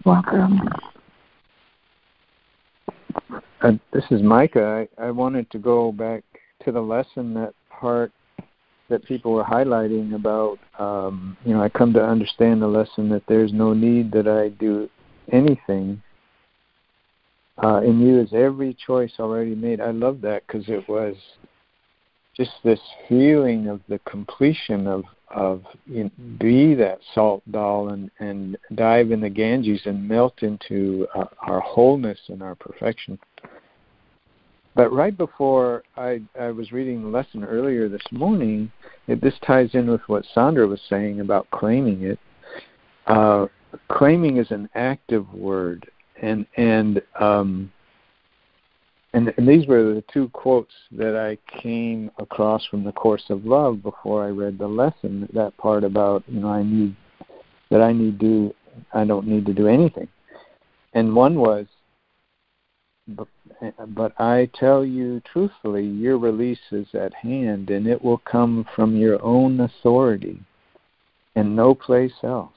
S10: Welcome.
S8: Uh, this is Micah. I, I wanted to go back to the lesson that part that people were highlighting about. Um, you know, I come to understand the lesson that there's no need that I do anything uh, in you is every choice already made. I love that because it was just this feeling of the completion of of you know, be that salt doll and and dive in the Ganges and melt into uh, our wholeness and our perfection. But right before I I was reading the lesson earlier this morning, it, this ties in with what Sandra was saying about claiming it. Uh, claiming is an active word and and um, and, and these were the two quotes that I came across from the course of love before I read the lesson. That part about you know I need that I need do I don't need to do anything, and one was. But, but I tell you truthfully, your release is at hand, and it will come from your own authority, and no place else.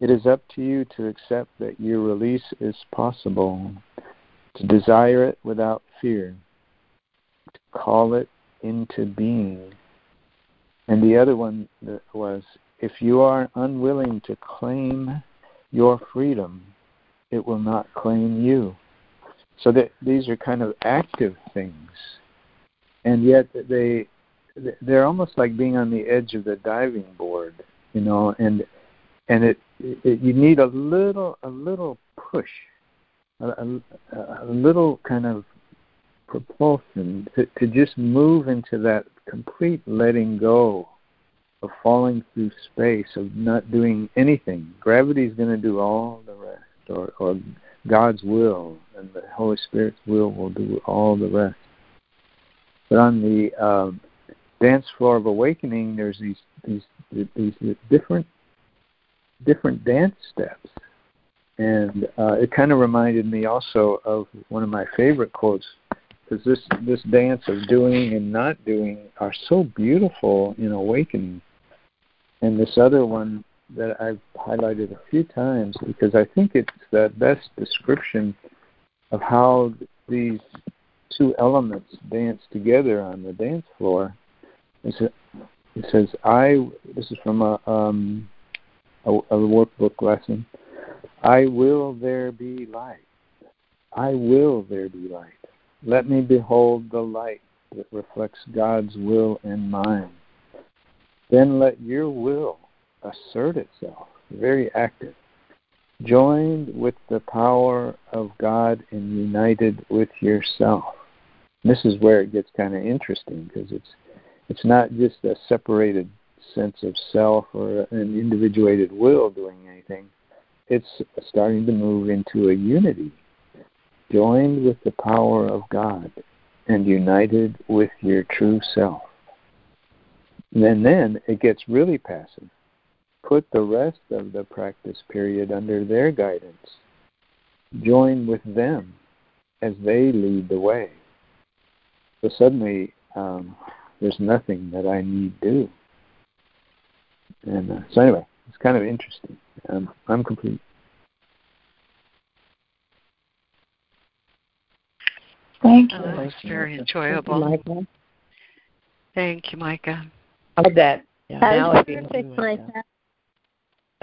S8: It is up to you to accept that your release is possible, to desire it without fear, to call it into being. And the other one was if you are unwilling to claim your freedom, it will not claim you. So that these are kind of active things, and yet they they're almost like being on the edge of the diving board, you know. And and it, it you need a little a little push, a, a, little kind of propulsion to, to just move into that complete letting go of falling through space, of not doing anything. Gravity's going to do all the rest, or, or God's will, and the Holy Spirit's will will do all the rest. But on the um, dance floor of awakening, there's these these these different different dance steps, and uh, it kind of reminded me also of one of my favorite quotes because this this dance of doing and not doing are so beautiful in awakening. And this other one that I've highlighted a few times because I think it's the best description of how these two elements dance together on the dance floor. It says, "I." This is from a, um, a, a workbook lesson. I will there be light. I will there be light. Let me behold the light that reflects God's will and mine. Then let your will assert itself, very active, joined with the power of God and united with yourself. This is where it gets kind of interesting because it's it's not just a separated sense of self or an individuated will doing anything. It's starting to move into a unity joined with the power of God and united with your true self. And then it gets really passive. Put the rest of the practice period under their guidance. Join with them as they lead the way. So suddenly, um, there's nothing that I need do. And uh, so anyway, it's kind of interesting. Um, I'm complete.
S10: Thank you.
S4: Oh, that was very enjoyable.
S11: Thank you, Micah.
S4: Thank you, Micah.
S11: I love that.
S2: That was perfect, Micah.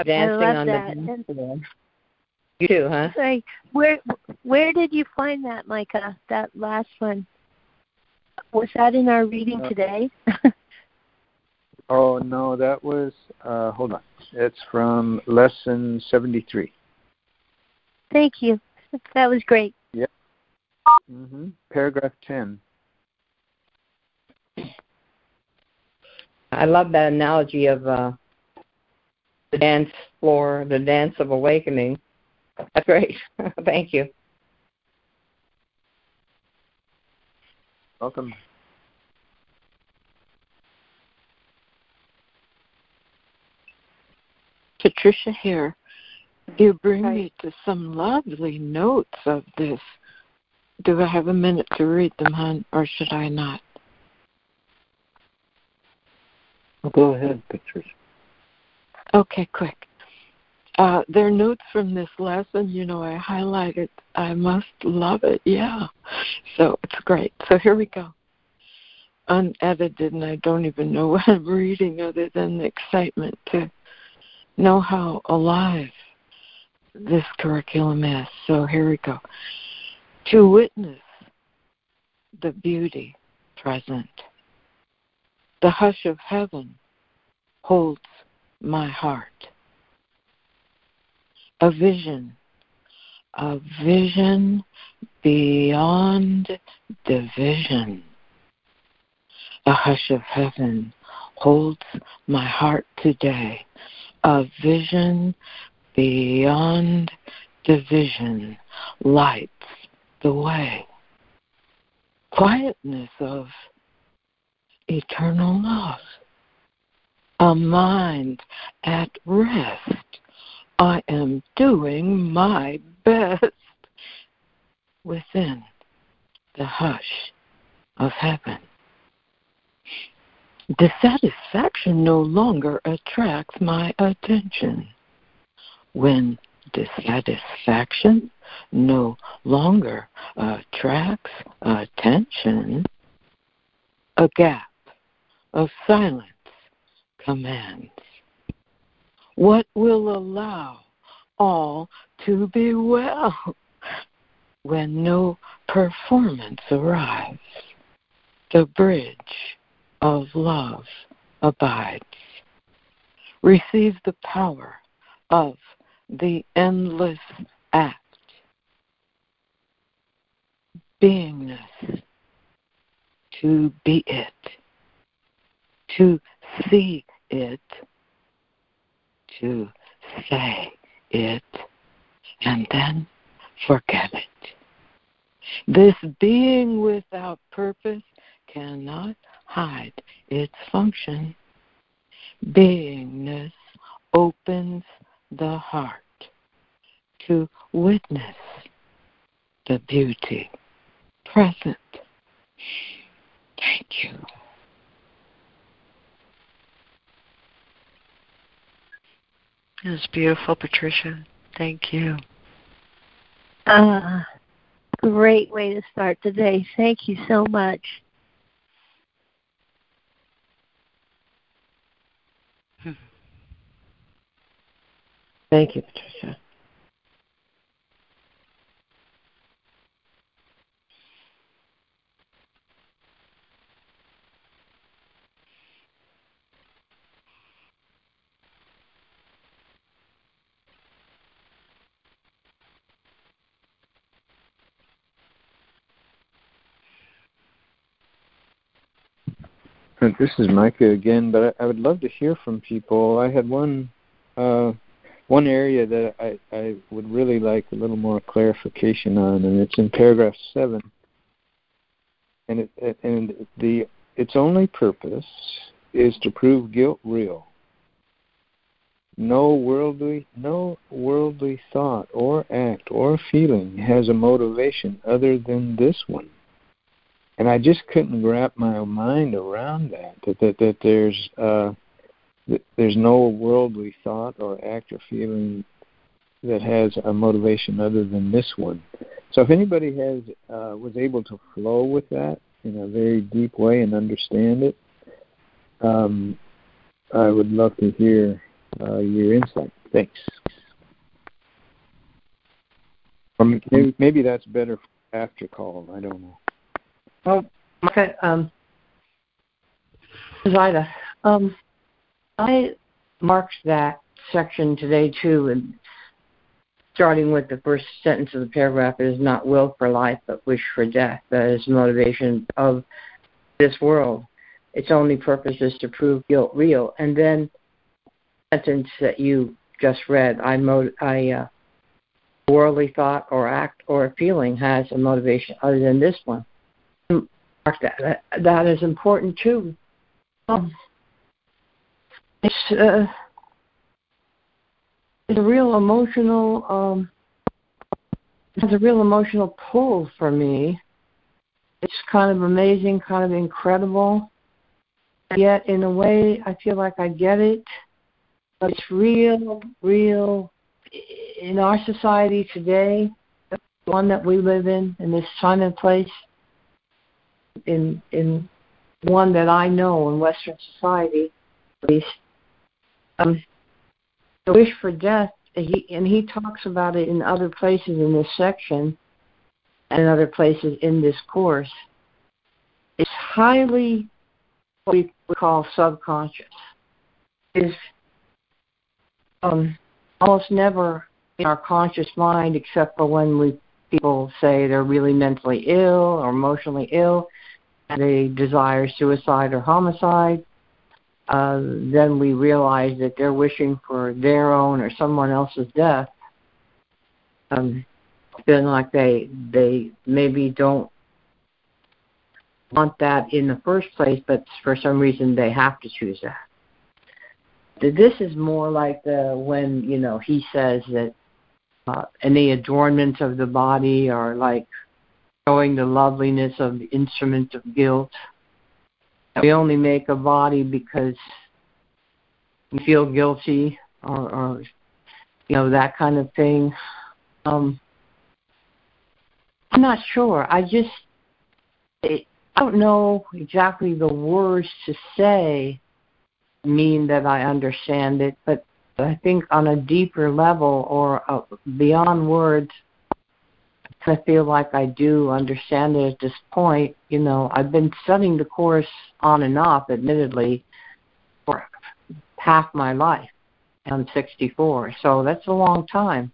S11: Dancing
S2: I love
S11: on
S2: that.
S11: the dance floor. You too, huh?
S2: Sorry, where where did you find that, Micah? That last one. Was that in our reading
S8: Uh,
S2: today? <laughs>
S8: Oh no, that was uh, hold on. It's from lesson seventy three.
S2: Thank you. That was great.
S8: Mm-hmm. Paragraph ten.
S11: I love that analogy of uh, the dance floor, the dance of awakening. That's great. <laughs> Thank you.
S8: Welcome.
S6: Patricia here. You bring me to some lovely notes of this. Do I have a minute to read them, hon, or should I not?
S1: Well, go ahead, Patricia.
S6: Okay, quick. Uh, they're notes from this lesson. You know, I highlighted. I must love it. Yeah. So it's great. So here we go. Unedited, and I don't even know <laughs> what I'm reading other than the excitement to know how alive this curriculum is. So here we go. To witness the beauty present, the hush of heaven holds my heart. A vision, a vision beyond division. A hush of heaven holds my heart today. A vision beyond division lights the way. Quietness of eternal love. A mind at rest. I am doing my best within the hush of heaven. Dissatisfaction no longer attracts my attention. When dissatisfaction no longer attracts attention, a gap of silence commands. What will allow all to be well when no performance arrives? The bridge of love abides. Receive the power of the endless act. Beingness, to be it, to see it, to say it, and then forget it. This being without purpose cannot hide its function. Beingness opens the heart to witness the beauty present. Thank you.
S4: It was beautiful, Patricia. Thank you.
S2: Uh, great way to start the day. Thank you so much.
S5: Thank you, Patricia.
S8: This is Micah again, but I, would love to hear from people. I had one uh, one area that I, I would really like a little more clarification on, and it's in paragraph seven. And it, and the its only purpose is to prove guilt real. No worldly no worldly thought or act or feeling has a motivation other than this one and I just couldn't wrap my mind around that. That that, that there's uh, there's no worldly thought or act or feeling that has a motivation other than this one. So if anybody has uh, was able to flow with that in a very deep way and understand it, um, I would love to hear uh, your insight. Thanks. Or maybe, maybe that's better after call. I don't know.
S11: Well, okay, um, Zida, um, I marked that section today too, and starting with the first sentence of the paragraph, it is not will for life, but wish for death. That is the motivation of this world. Its only purpose is to prove guilt real. And then, sentence that you just read, I, mo- I uh, worldly thought or act or feeling has a motivation other than this one Mark that. That is important too. Um, it's, uh, it's a real emotional. Um, it has a real emotional pull for me. It's kind of amazing, kind of incredible. Yet, in a way, I feel like I get it. But it's real, real in our society today, the one that we live in, in this time and place in in one that I know in Western society, at least. Um, the wish for death, he, and he talks about it in other places in this section and other places in this course. It's highly what we call subconscious. Is um, almost never in our conscious mind, except for when we people say they're really mentally ill or emotionally ill and they desire suicide or homicide, uh, then we realize that they're wishing for their own or someone else's death. Um, feeling like they they maybe don't want that in the first place, but for some reason they have to choose that. This is more like the when you know he says that uh, any adornments of the body are like showing the loveliness of the instrument of guilt. We only make a body because we feel guilty or, or you know, that kind of thing. Um, I'm not sure. I just, it, I don't know exactly the words to say mean that I understand it, but I think on a deeper level or uh, beyond words, I feel like I do understand it at this point. You know, I've been studying the course on and off, admittedly, for half my life. I'm 64, so that's a long time.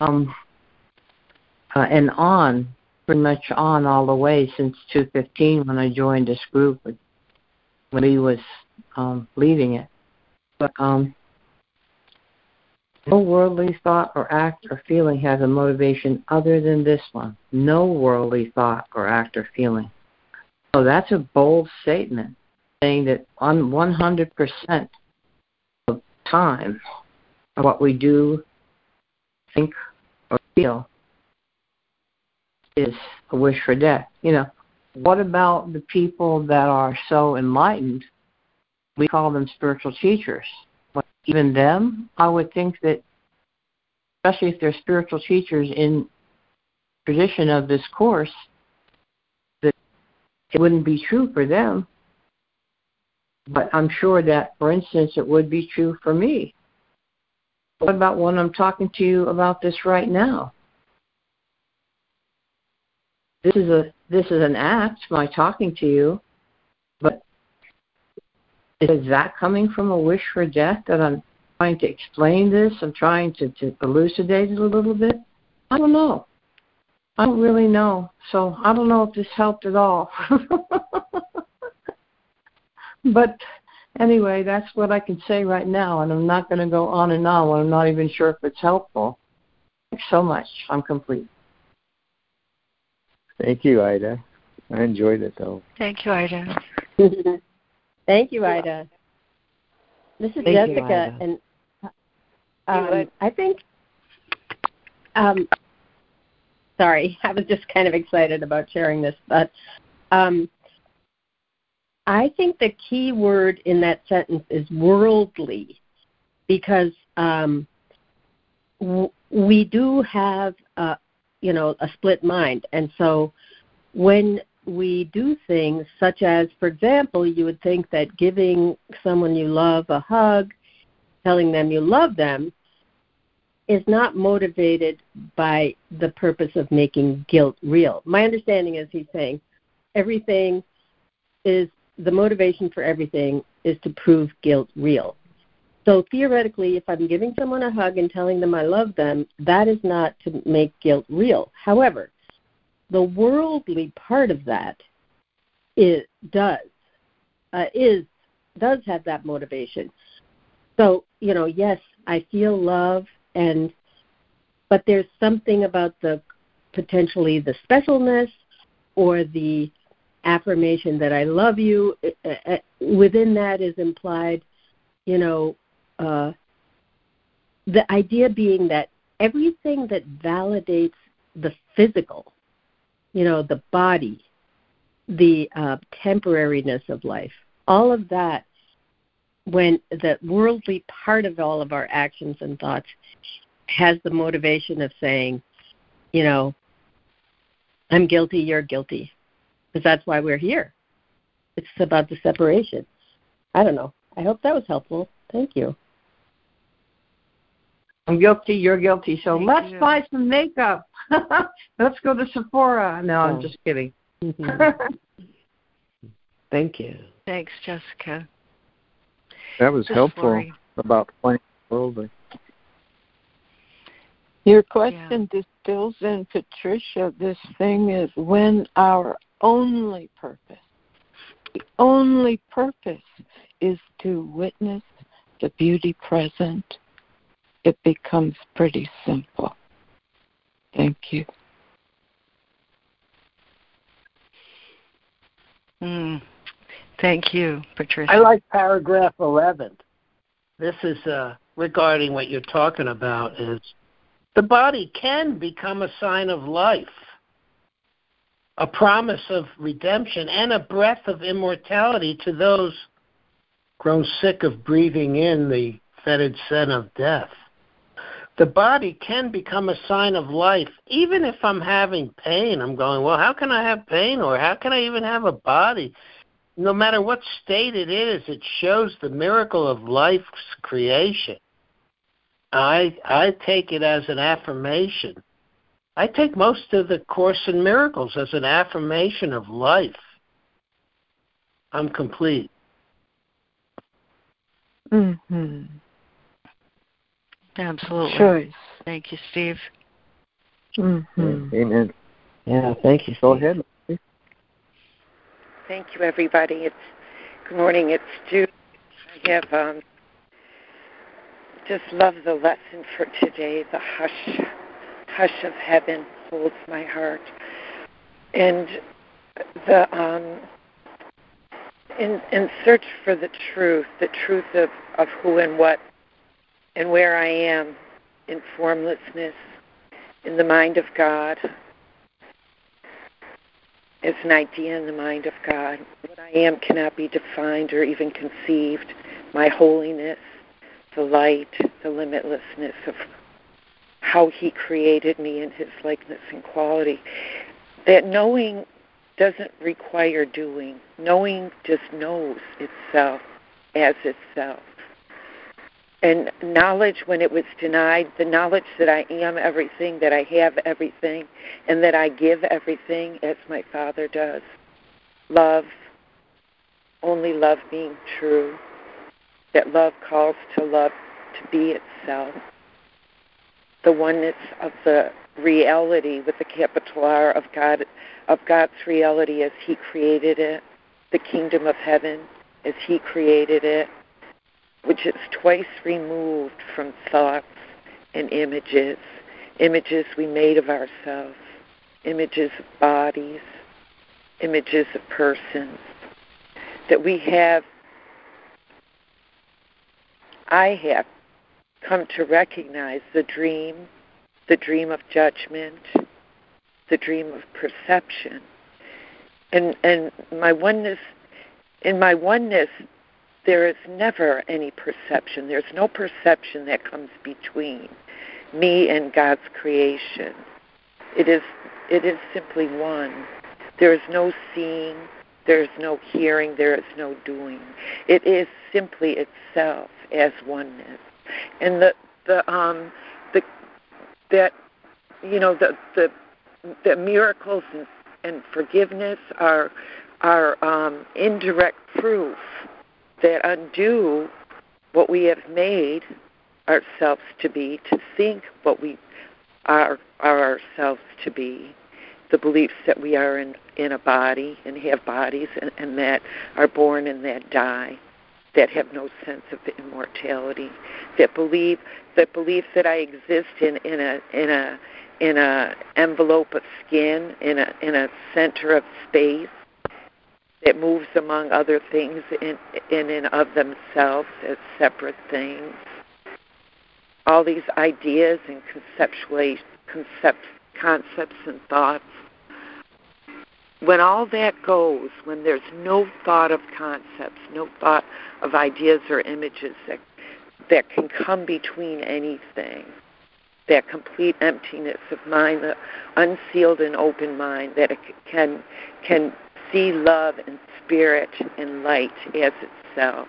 S11: Um, uh, and on, pretty much on all the way since 215 when I joined this group when he was um, leading it. But um, No worldly thought or act or feeling has a motivation other than this one. No worldly thought or act or feeling. So that's a bold statement, saying that on 100% of time, what we do, think, or feel is a wish for death. You know, what about the people that are so enlightened? We call them spiritual teachers. Even them, I would think that, especially if they're spiritual teachers in tradition of this course, that it wouldn't be true for them. But I'm sure that, for instance, it would be true for me. What about when I'm talking to you about this right now? This is a this is an act, my talking to you, but is that coming from a wish for death that I'm trying to explain this? I'm trying to, to elucidate it a little bit? I don't know. I don't really know. So I don't know if this helped at all. <laughs> but anyway, that's what I can say right now, and I'm not going to go on and on when I'm not even sure if it's helpful. Thanks so much. I'm complete.
S8: Thank you, Ida. I enjoyed it though.
S4: Thank you, Ida. <laughs>
S9: Thank you, Ida. This is
S5: Thank you,
S9: Jessica,
S5: Ida.
S9: and um, I think. Um, sorry, <laughs> I was just kind of excited about sharing this, but um, I think the key word in that sentence is worldly, because um, w- we do have, uh, you know, a split mind, and so when we do things such as, for example, you would think that giving someone you love a hug, telling them you love them, is not motivated by the purpose of making guilt real. My understanding is he's saying everything is the motivation for everything is to prove guilt real. So theoretically, if I'm giving someone a hug and telling them I love them, that is not to make guilt real. However, the worldly part of that it does uh, is does have that motivation. So you know, yes, I feel love, and but there's something about the potentially the specialness or the affirmation that I love you. Uh, uh, within that is implied, you know, uh, the idea being that everything that validates the physical you know, the body, the uh, temporariness of life, all of that, when the worldly part of all of our actions and thoughts has the motivation of saying, you know, I'm guilty, you're guilty, because that's why we're here. It's about the separation. I don't know. I hope that was helpful. Thank you.
S11: I'm guilty, you're guilty. So
S4: Thank
S11: let's
S4: you.
S11: buy some makeup. <laughs> let's go to Sephora. No, I'm
S5: Oh.
S11: just kidding. <laughs>
S5: Thank you.
S4: Thanks, Jessica.
S8: That was
S4: This is
S8: helpful
S4: Lori.
S8: about playing worldly.
S6: Your question distills in Patricia this thing is when our only purpose, the only purpose is to witness the beauty present, it becomes pretty simple. Thank you.
S4: Mm. Thank you, Patricia.
S12: I like paragraph 11. This is uh, regarding what you're talking about is the body can become a sign of life, a promise of redemption, and a breath of immortality to those grown sick of breathing in the fetid scent of death. The body can become a sign of life, even if I'm having pain. I'm going, well, how can I have pain, or how can I even have a body? no matter what state it is, it shows the miracle of life's creation. I I take it as an affirmation. I take most of the Course in Miracles as an affirmation of life. I'm complete.
S6: Mm-hmm.
S4: Absolutely.
S6: Choice.
S4: Thank you, Steve.
S6: Mm-hmm.
S8: Amen.
S5: Yeah, thank you.
S8: Go ahead.
S3: Thank you, everybody. It's good morning. It's Judy. I have um, just love the lesson for today. The hush, hush of heaven holds my heart, and the um, in in search for the truth, the truth of of who and what and where I am in formlessness, in the mind of God, as an idea in the mind of God. What I am cannot be defined or even conceived. My holiness, the light, the limitlessness of how He created me in His likeness and quality. That knowing doesn't require doing. Knowing just knows itself as itself. And knowledge, when it was denied, the knowledge that I am everything, that I have everything, and that I give everything as my Father does. Love, only love being true, that love calls to love to be itself. The oneness of the reality with the capital R of God, of God's reality as He created it, the kingdom of heaven as He created it, which is twice removed from thoughts and images, images we made of ourselves, images of bodies, images of persons, that we have, I have come to recognize the dream, the dream of judgment, the dream of perception. And, and my oneness, in my oneness, there is never any perception. There's no perception that comes between me and God's creation. It is it is simply one. There is no seeing, there is no hearing, there is no doing. It is simply itself as oneness. And the the um the that you know the the the miracles and, and forgiveness are are um, indirect proof that undo what we have made ourselves to be, to think what we are, are ourselves to be, the beliefs that we are in, in a body and have bodies and, and that are born and that die, that have no sense of immortality, that believe that believe that I exist in, in a in a in a envelope of skin, in a in a center of space, that moves among other things in, in and of themselves as separate things. All these ideas and concepts, concepts and thoughts. When all that goes, when there's no thought of concepts, no thought of ideas or images that that can come between anything, that complete emptiness of mind, the unsealed and open mind that can can see love and spirit and light as itself,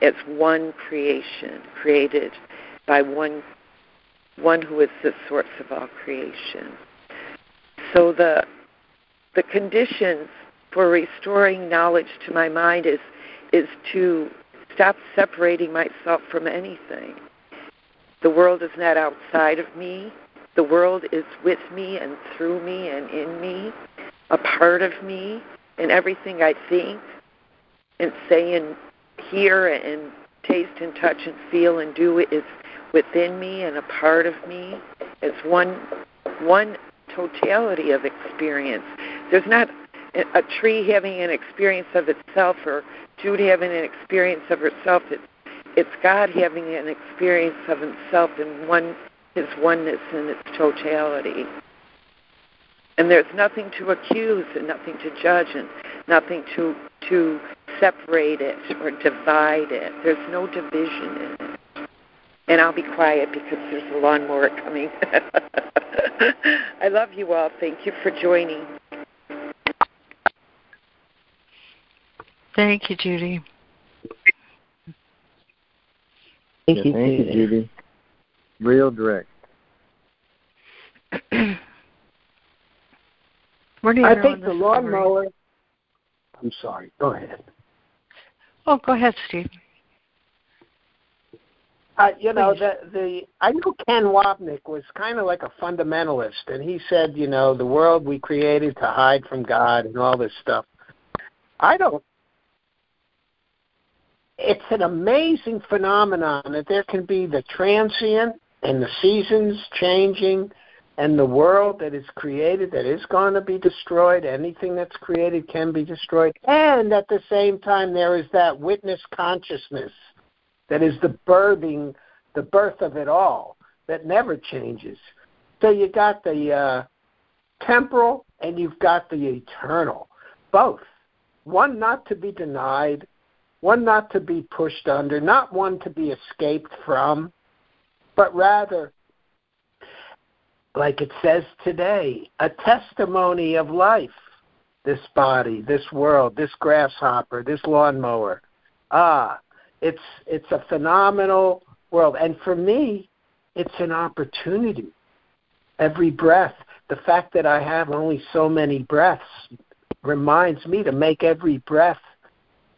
S3: as one creation created by one one who is the source of all creation. So the the conditions for restoring knowledge to my mind is is to stop separating myself from anything. The world is not outside of me. The world is with me and through me and in me, a part of me, in everything I think and say and hear and taste and touch and feel and do is within me and a part of me. It's one one totality of experience. There's not a tree having an experience of itself or Jude having an experience of herself. It's it's God having an experience of himself in one his oneness and its totality. And there's nothing to accuse and nothing to judge and nothing to to separate it or divide it. There's no division in it. And I'll be quiet because there's a lawnmower coming. <laughs> I love you all. Thank you for joining.
S4: Thank you, Judy.
S5: Thank
S8: yeah,
S5: you,
S8: thank
S5: Judy.
S8: you, Judy. Real direct. <clears throat>
S12: I think the
S4: This is Lori.
S12: lawnmower. I'm sorry. Go ahead.
S4: Oh, go ahead, Steve.
S12: Uh, you know, the the I know Ken Wapnick was kind of like a fundamentalist, and he said, you know, the world we created to hide from God and all this stuff. I don't. it's an amazing phenomenon that there can be the transient and the seasons changing and the world that is created that is going to be destroyed anything that's created can be destroyed. And at the same time there is that witness consciousness that is the birthing the birth of it all that never changes. So you got the uh, temporal and you've got the eternal both. One not to be denied one not to be pushed under not one to be escaped from but rather like it says today, a testimony of life. This body, this world, this grasshopper, this lawnmower. Ah, it's it's a phenomenal world, and for me, it's an opportunity. Every breath, the fact that I have only so many breaths, reminds me to make every breath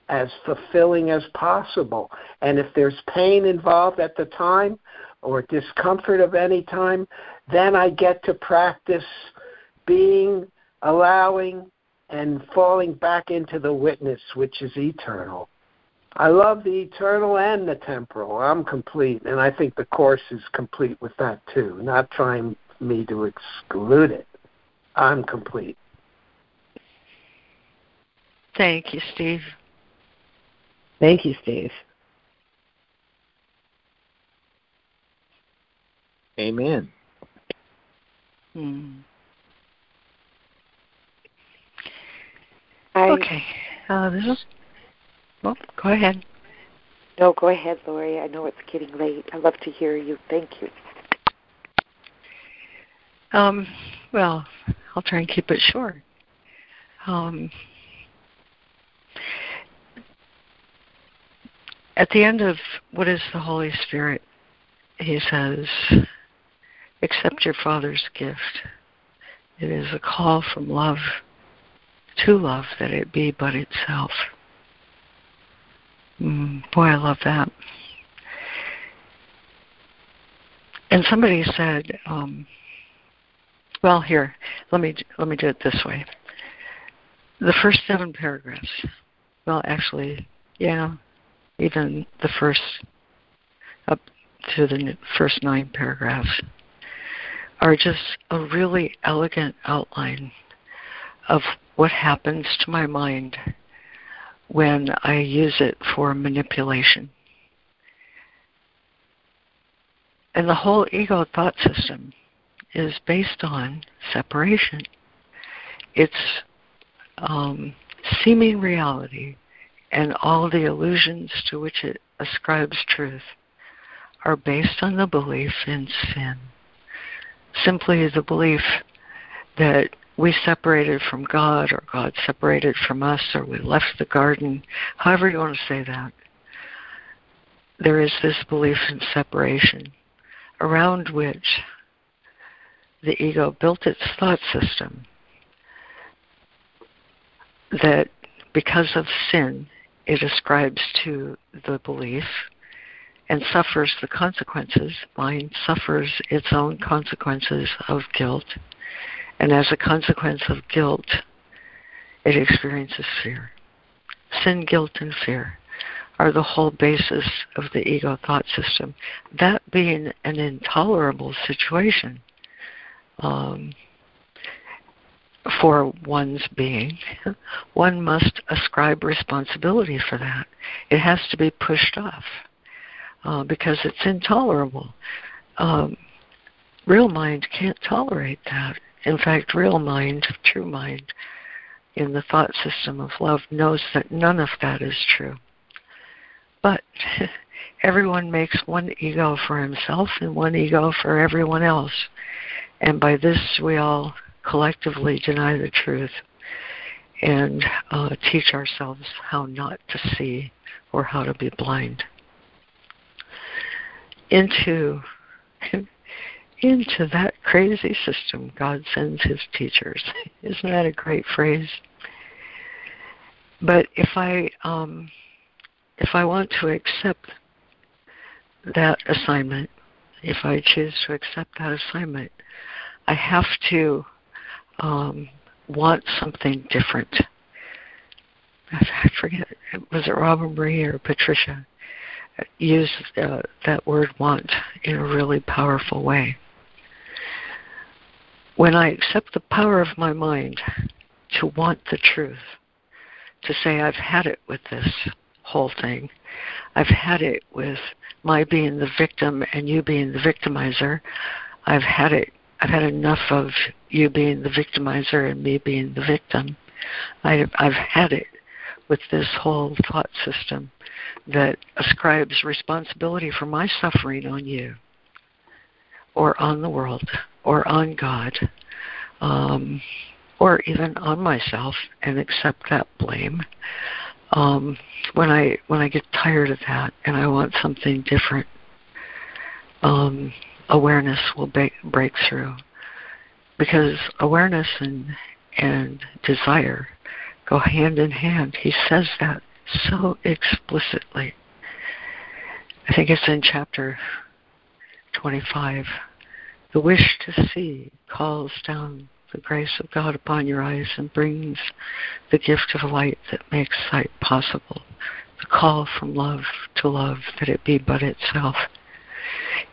S12: as fulfilling as possible. And if there's pain involved at the time, or discomfort of any time, then I get to practice being, allowing, and falling back into the witness, which is eternal. I love the eternal and the temporal. I'm complete, and I think the Course is complete with that too, not trying me to exclude it. I'm complete.
S4: Thank you, Steve.
S5: Thank you, Steve.
S8: Amen.
S4: Hmm.
S3: I,
S4: okay. Uh, this is. Well, go ahead.
S3: No, go ahead, Lori. I know it's getting late. I love to hear you. Thank you.
S4: Um, well, I'll try and keep it short. Um, at the end of what is the Holy Spirit, he says, accept your Father's gift. It is a call from love to love that it be but itself. Mm, boy, I love that. And somebody said, um, well, here, let me let me do it this way. The first seven paragraphs. Well, actually, yeah, even the first up to the first nine paragraphs are just a really elegant outline of what happens to my mind when I use it for manipulation. And the whole ego thought system is based on separation. It's um, seeming reality and all the illusions to which it ascribes truth are based on the belief in sin simply the belief that we separated from God or God separated from us or we left the garden, however you want to say that. There is this belief in separation around which the ego built its thought system that because of sin, it ascribes to the belief and suffers the consequences. Mind suffers its own consequences of guilt. And as a consequence of guilt, it experiences fear. Sin, guilt, and fear are the whole basis of the ego thought system. That being an intolerable situation um, for one's being, one must ascribe responsibility for that. It has to be pushed off uh, because it's intolerable. Um, real mind can't tolerate that. In fact, real mind, <laughs> true mind, in the thought system of love knows that none of that is true. But <laughs> everyone makes one ego for himself and one ego for everyone else. And by this, we all collectively deny the truth and uh, teach ourselves how not to see or how to be blind into into that crazy system God sends his teachers. <laughs> Isn't that a great phrase? But if I um, if I want to accept that assignment, if I choose to accept that assignment, I have to um, want something different. I forget, was it Robin Marie or Patricia, used uh, that word want in a really powerful way. When I accept the power of my mind to want the truth, to say, I've had it with this whole thing, I've had it with my being the victim and you being the victimizer, I've had it. I've had enough of you being the victimizer and me being the victim. I've, I've had it with this whole thought system that ascribes responsibility for my suffering on you or on the world or on God um, or even on myself and accept that blame. Um, when I when I get tired of that and I want something different, um, awareness will break, break through because awareness and and desire go hand in hand. He says that so explicitly. I think it's in chapter 25. The wish to see calls down the grace of God upon your eyes and brings the gift of light that makes sight possible. The call from love to love that it be but itself.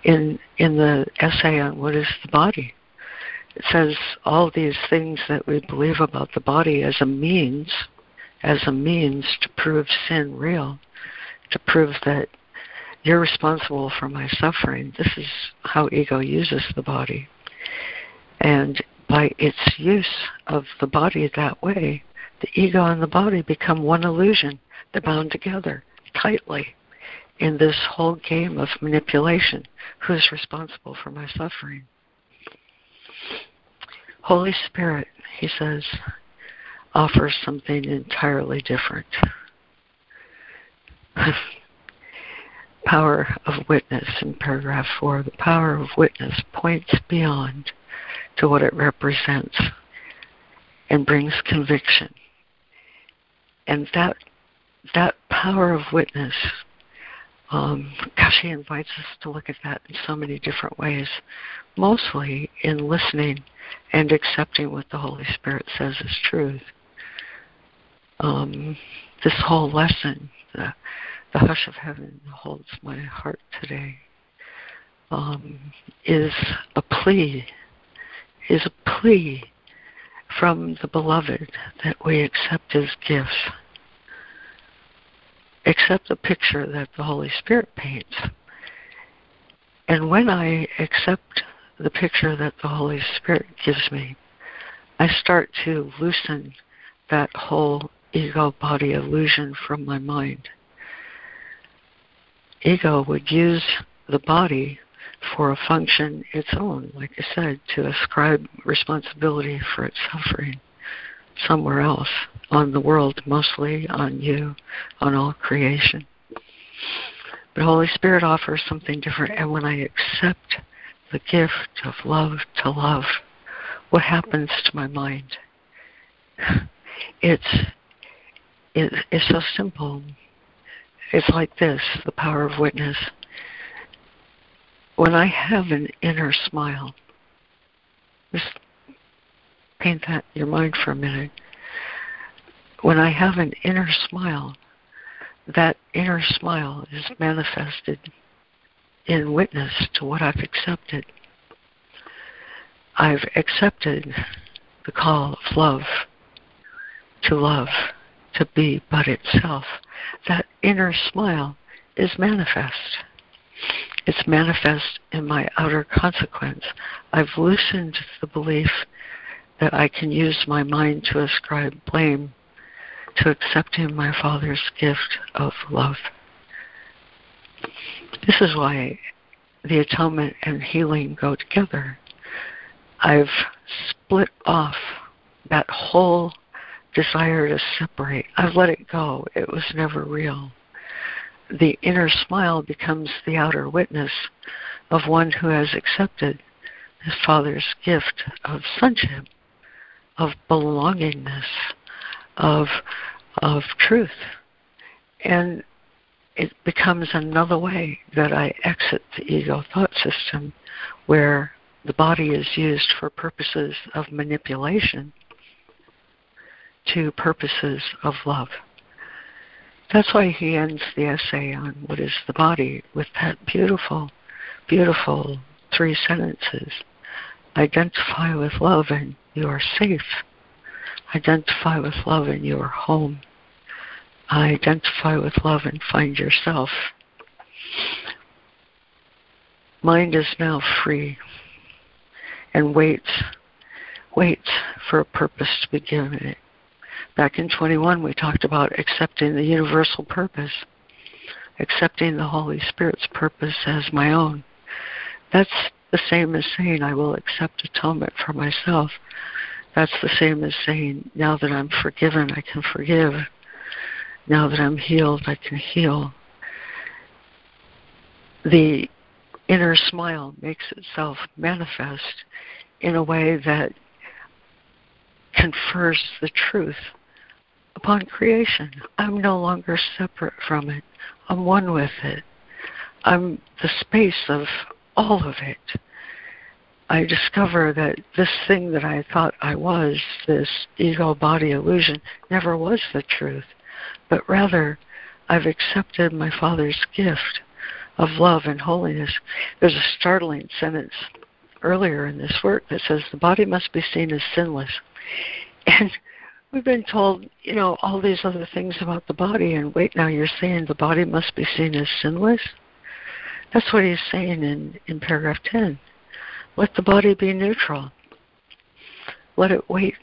S4: In in the essay on what is the body, it says all these things that we believe about the body as a means, as a means to prove sin real, to prove that you're responsible for my suffering. This is how ego uses the body. And by its use of the body that way, the ego and the body become one illusion. They're bound together tightly in this whole game of manipulation. Who's responsible for my suffering? Holy Spirit, he says, offers something entirely different. <laughs> power of witness in paragraph 4. The power of witness points beyond to what it represents and brings conviction. And that that power of witness, um, gosh, he invites us to look at that in so many different ways, mostly in listening and accepting what the Holy Spirit says is truth. Um, this whole lesson, the, the hush of heaven holds my heart today, um, is a plea is a plea from the beloved that we accept his gifts. Accept the picture that the Holy Spirit paints. And when I accept the picture that the Holy Spirit gives me, I start to loosen that whole ego body illusion from my mind. Ego would use the body for a function its own, like I said, to ascribe responsibility for its suffering somewhere else, on the world mostly, on you, on all creation. But Holy Spirit offers something different, and when I accept the gift of love to love, what happens to my mind? <laughs> It's it, it's so simple. It's like this: the power of witness when I have an inner smile, just paint that in your mind for a minute. When I have an inner smile, that inner smile is manifested in witness to what I've accepted. I've accepted the call of love to love, to be but itself. That inner smile is manifest. It's manifest in my outer consequence. I've loosened the belief that I can use my mind to ascribe blame to accepting my Father's gift of love. This is why the atonement and healing go together. I've split off that whole desire to separate. I've let it go. It was never real the inner smile becomes the outer witness of one who has accepted his Father's gift of sonship, of belongingness, of of truth. And it becomes another way that I exit the ego thought system where the body is used for purposes of manipulation to purposes of love. That's why he ends the essay on what is the body with that beautiful, beautiful three sentences. Identify with love and you are safe. Identify with love and you are home. Identify with love and find yourself. Mind is now free and waits, waits for a purpose to be given it. Back in 21, we talked about accepting the universal purpose, accepting the Holy Spirit's purpose as my own. That's the same as saying, I will accept atonement for myself. That's the same as saying, now that I'm forgiven, I can forgive. Now that I'm healed, I can heal. The inner smile makes itself manifest in a way that confers the truth upon creation. I'm no longer separate from it. I'm one with it. I'm the space of all of it. I discover that this thing that I thought I was, this ego body illusion, never was the truth, but rather I've accepted my Father's gift of love and holiness. There's a startling sentence earlier in this work that says the body must be seen as sinless. <laughs> And we've been told, you know, all these other things about the body, and wait, now you're saying the body must be seen as sinless? That's what he's saying in, in paragraph 10. Let the body be neutral. Let it wait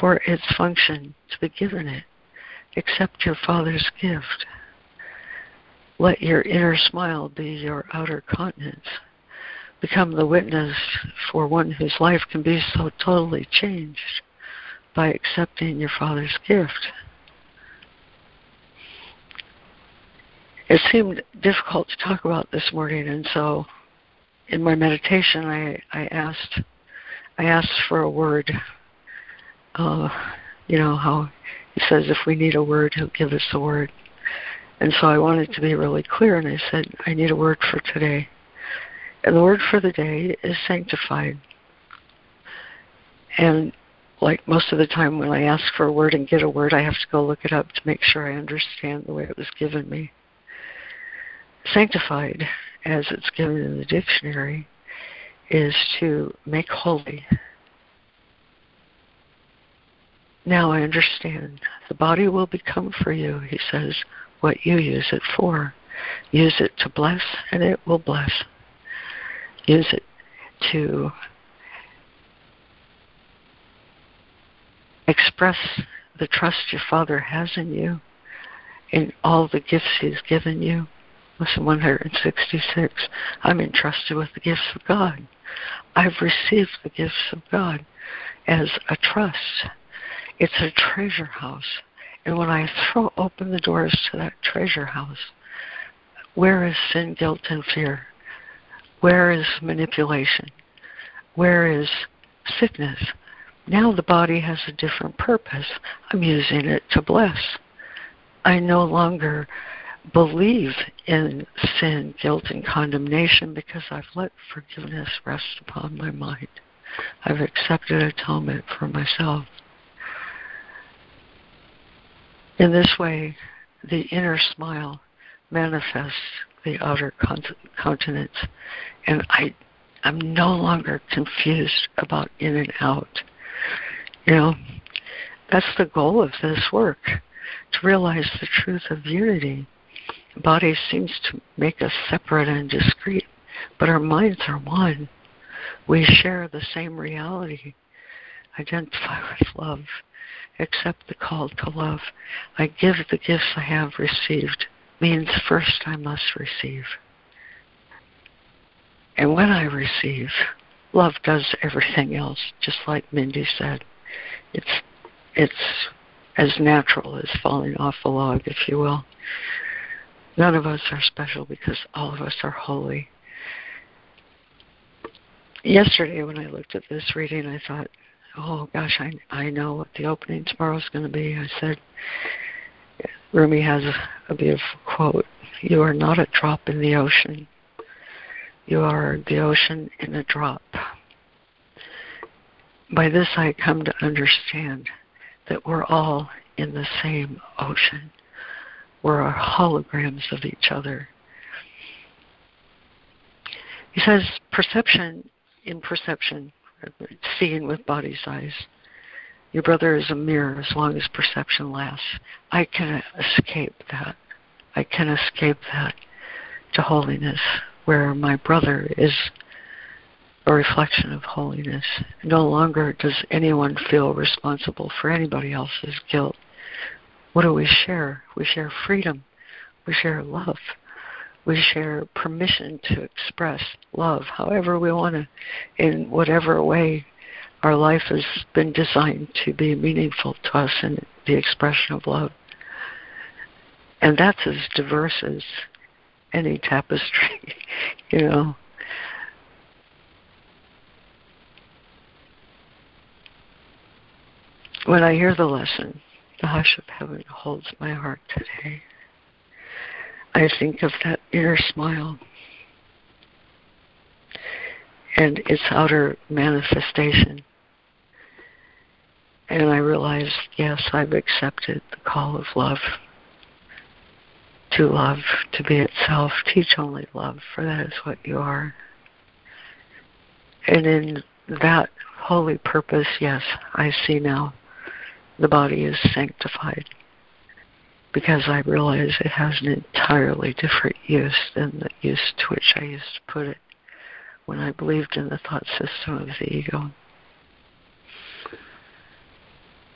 S4: for its function to be given it. Accept your Father's gift. Let your inner smile be your outer countenance. Become the witness for one whose life can be so totally changed by accepting your Father's gift. It seemed difficult to talk about this morning, and so in my meditation, I, I asked I asked for a word. Uh, you know how he says if we need a word, he'll give us a word. And so I wanted to be really clear, and I said I need a word for today. And the word for the day is sanctified. And like most of the time when I ask for a word and get a word, I have to go look it up to make sure I understand the way it was given me. Sanctified, as it's given in the dictionary, is to make holy. Now I understand. The body will become for you, he says, what you use it for. Use it to bless, and it will bless. Use it to express the trust your Father has in you, in all the gifts He's given you. Lesson 166. I'm entrusted with the gifts of God. I've received the gifts of God as a trust. It's a treasure house. And when I throw open the doors to that treasure house, where is sin, guilt, and fear? Where is manipulation? Where is sickness? Now the body has a different purpose. I'm using it to bless. I no longer believe in sin, guilt, and condemnation because I've let forgiveness rest upon my mind. I've accepted atonement for myself. In this way, the inner smile manifests the outer countenance, and I, I'm no longer confused about in and out. You know, that's the goal of this work to realize the truth of unity. Body seems to make us separate and discrete, but our minds are one. We share the same reality. Identify with love. Accept the call to love. I give the gifts I have received means first I must receive. And when I receive, love does everything else, just like Mindy said. It's it's as natural as falling off a log, if you will. None of us are special because all of us are holy. Yesterday, when I looked at this reading, I thought, oh gosh, I, I know what the opening tomorrow is going to be. I said, Rumi has a, a beautiful quote You are not a drop in the ocean, you are the ocean in a drop. By this, I come to understand that we're all in the same ocean. we're holograms of each other. He says perception in perception, seeing with body's eyes. Your brother is a mirror as long as perception lasts. I can escape that. I can escape that to holiness, where my brother is a reflection of holiness. No longer does anyone feel responsible for anybody else's guilt. What do we share? We share freedom. We share love. We share permission to express love however we want to, in whatever way our life has been designed to be meaningful to us in the expression of love. And that's as diverse as any tapestry, <laughs> you know. When I hear the lesson, the hush of heaven holds my heart today. I think of that inner smile and its outer manifestation. And I realize, yes, I've accepted the call of love to love, to be itself. Teach only love, for that is what you are. And in that holy purpose, yes, I see now the body is sanctified because I realize it has an entirely different use than the use to which I used to put it when I believed in the thought system of the ego.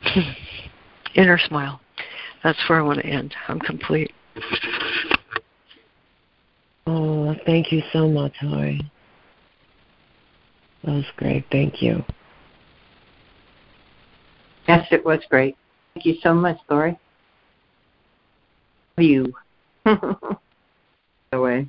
S4: <laughs> Inner smile. That's where I want to end. I'm complete.
S5: Oh, thank you so much, Lori. That was great. Thank you.
S11: Yes, it was great. Thank you so much, Lori. You. <laughs> the way.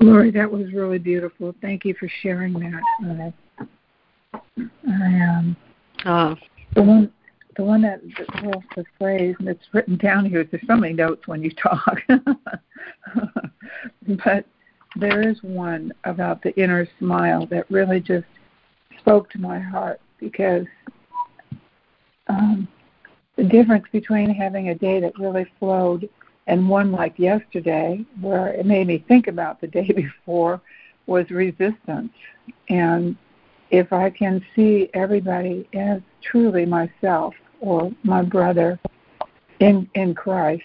S10: Lori, that was really beautiful. Thank you for sharing that. Uh, Um,
S4: uh,
S10: the one, the one that well, the phrase that's written down here. There's so many notes when you talk, <laughs> but there is one about the inner smile that really just spoke to my heart because um, the difference between having a day that really flowed and one like yesterday, where it made me think about the day <laughs> before, was resistance. And if I can see everybody as truly myself or my brother in in Christ,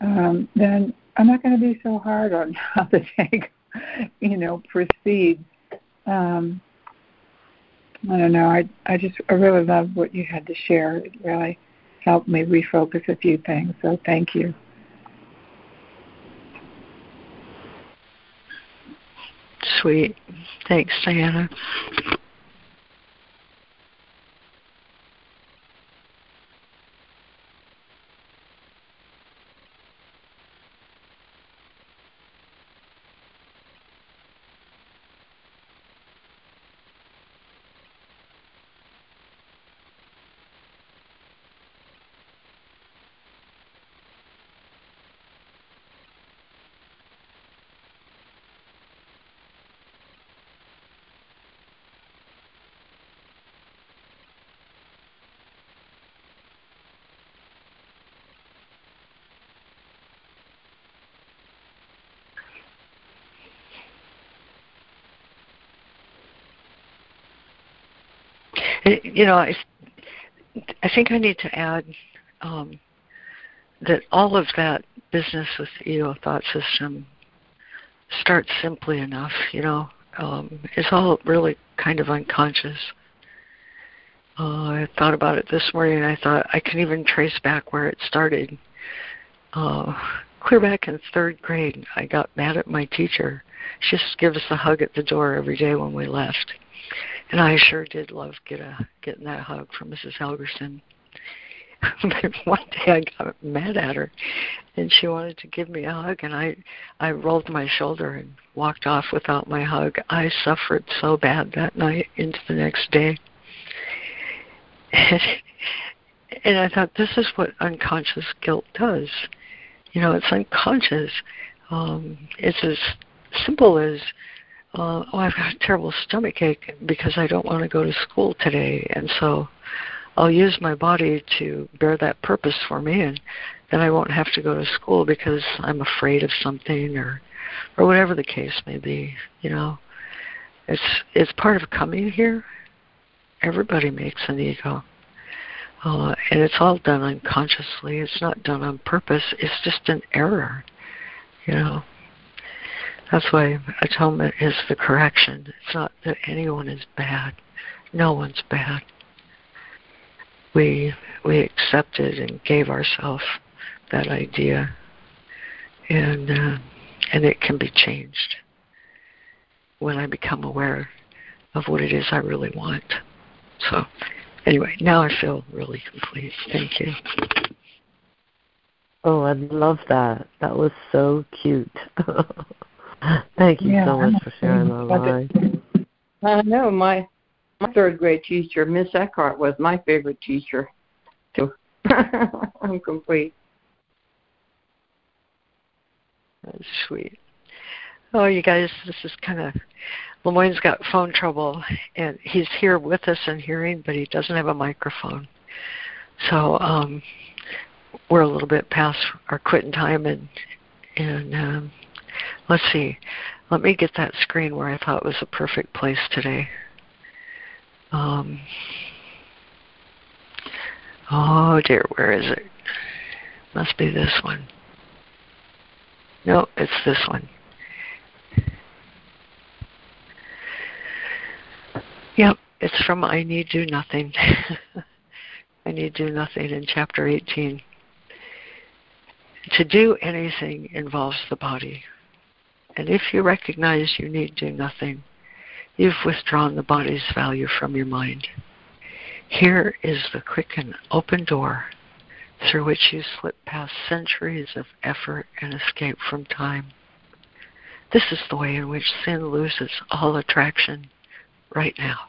S10: um, then I'm not going to be so hard on <laughs> how the day, you know, proceeds. Um, I don't know. I I just I really love what you had to share. It really helped me refocus a few things. So thank you.
S4: Sweet. Thanks, Diana. You know, I, I think I need to add um, that all of that business with the ego thought system starts simply enough. You know, um, it's all really kind of unconscious. Uh, I thought about it this morning, and I thought I can even trace back where it started. Uh, clear back in third grade, I got mad at my teacher. She just give us a hug at the door every day when we left and I sure did love get a getting that hug from Mrs. Helgerson. <laughs> but one day I got mad at her, and she wanted to give me a hug, and I I rolled my shoulder and walked off without my hug. I suffered so bad that night into the next day. <laughs> and I thought this is what unconscious guilt does. You know, it's unconscious. Um, it's as simple as, uh, oh, I've got a terrible stomach ache because I don't want to go to school today, and so I'll use my body to bear that purpose for me, and then I won't have to go to school because I'm afraid of something or, or whatever the case may be. You know, it's it's part of coming here. Everybody makes an ego. Uh, and it's all done unconsciously. It's not done on purpose. It's just an error, you know. That's why atonement is the correction. It's not that anyone is bad. No one's bad. We we accepted and gave ourselves that idea, and uh, and it can be changed when I become aware of what it is I really want. So anyway, now I feel really complete. Thank you.
S5: Oh, I love that. That was so cute. <laughs> Thank you
S14: yeah,
S5: so much for sharing that,
S11: line. I know my my third grade teacher, Miss Eckhart, was my favorite teacher too. <laughs> I'm complete.
S4: That's sweet. Oh, you guys, this is kind of LeMoyne's got phone trouble, and he's here with us and hearing, but he doesn't have a microphone. So um, we're a little bit past our quitting time, and and um, let's see. Let me get that screen where I thought was a perfect place today. Um, oh dear, where is it? Must be this one. No, it's this one. Yep, it's from I Need Do Nothing. <laughs> I Need Do Nothing in chapter 18. To do anything involves the body. And if you recognize you need do nothing, you've withdrawn the body's value from your mind. Here is the quick and open door through which you slip past centuries of effort and escape from time. This is the way in which sin loses all attraction right now.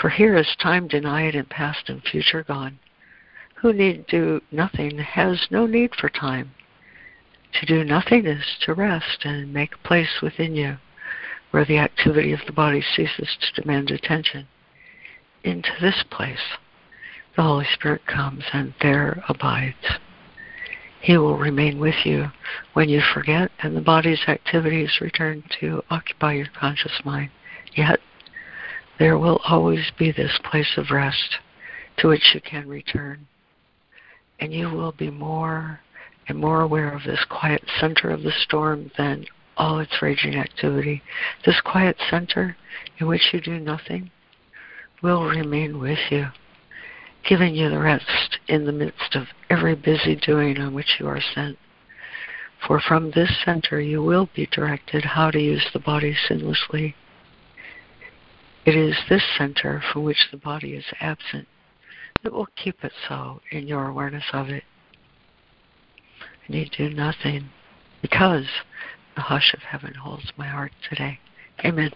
S4: For here is time denied and past and future gone. Who need do nothing has no need for time. To do nothing is to rest and make a place within you where the activity of the body ceases to demand attention. Into this place, the Holy Spirit comes and there abides. He will remain with you when you forget and the body's activities return to occupy your conscious mind. Yet, there will always be this place of rest to which you can return. And you will be more and more aware of this quiet center of the storm than all its raging activity. This quiet center in which you do nothing will remain with you, giving you the rest in the midst of every busy doing on which you are sent. For from this center you will be directed how to use the body sinlessly it is this center from which the body is absent that will keep it so in your awareness of it. And you do nothing because the hush of heaven holds my heart today. Amen.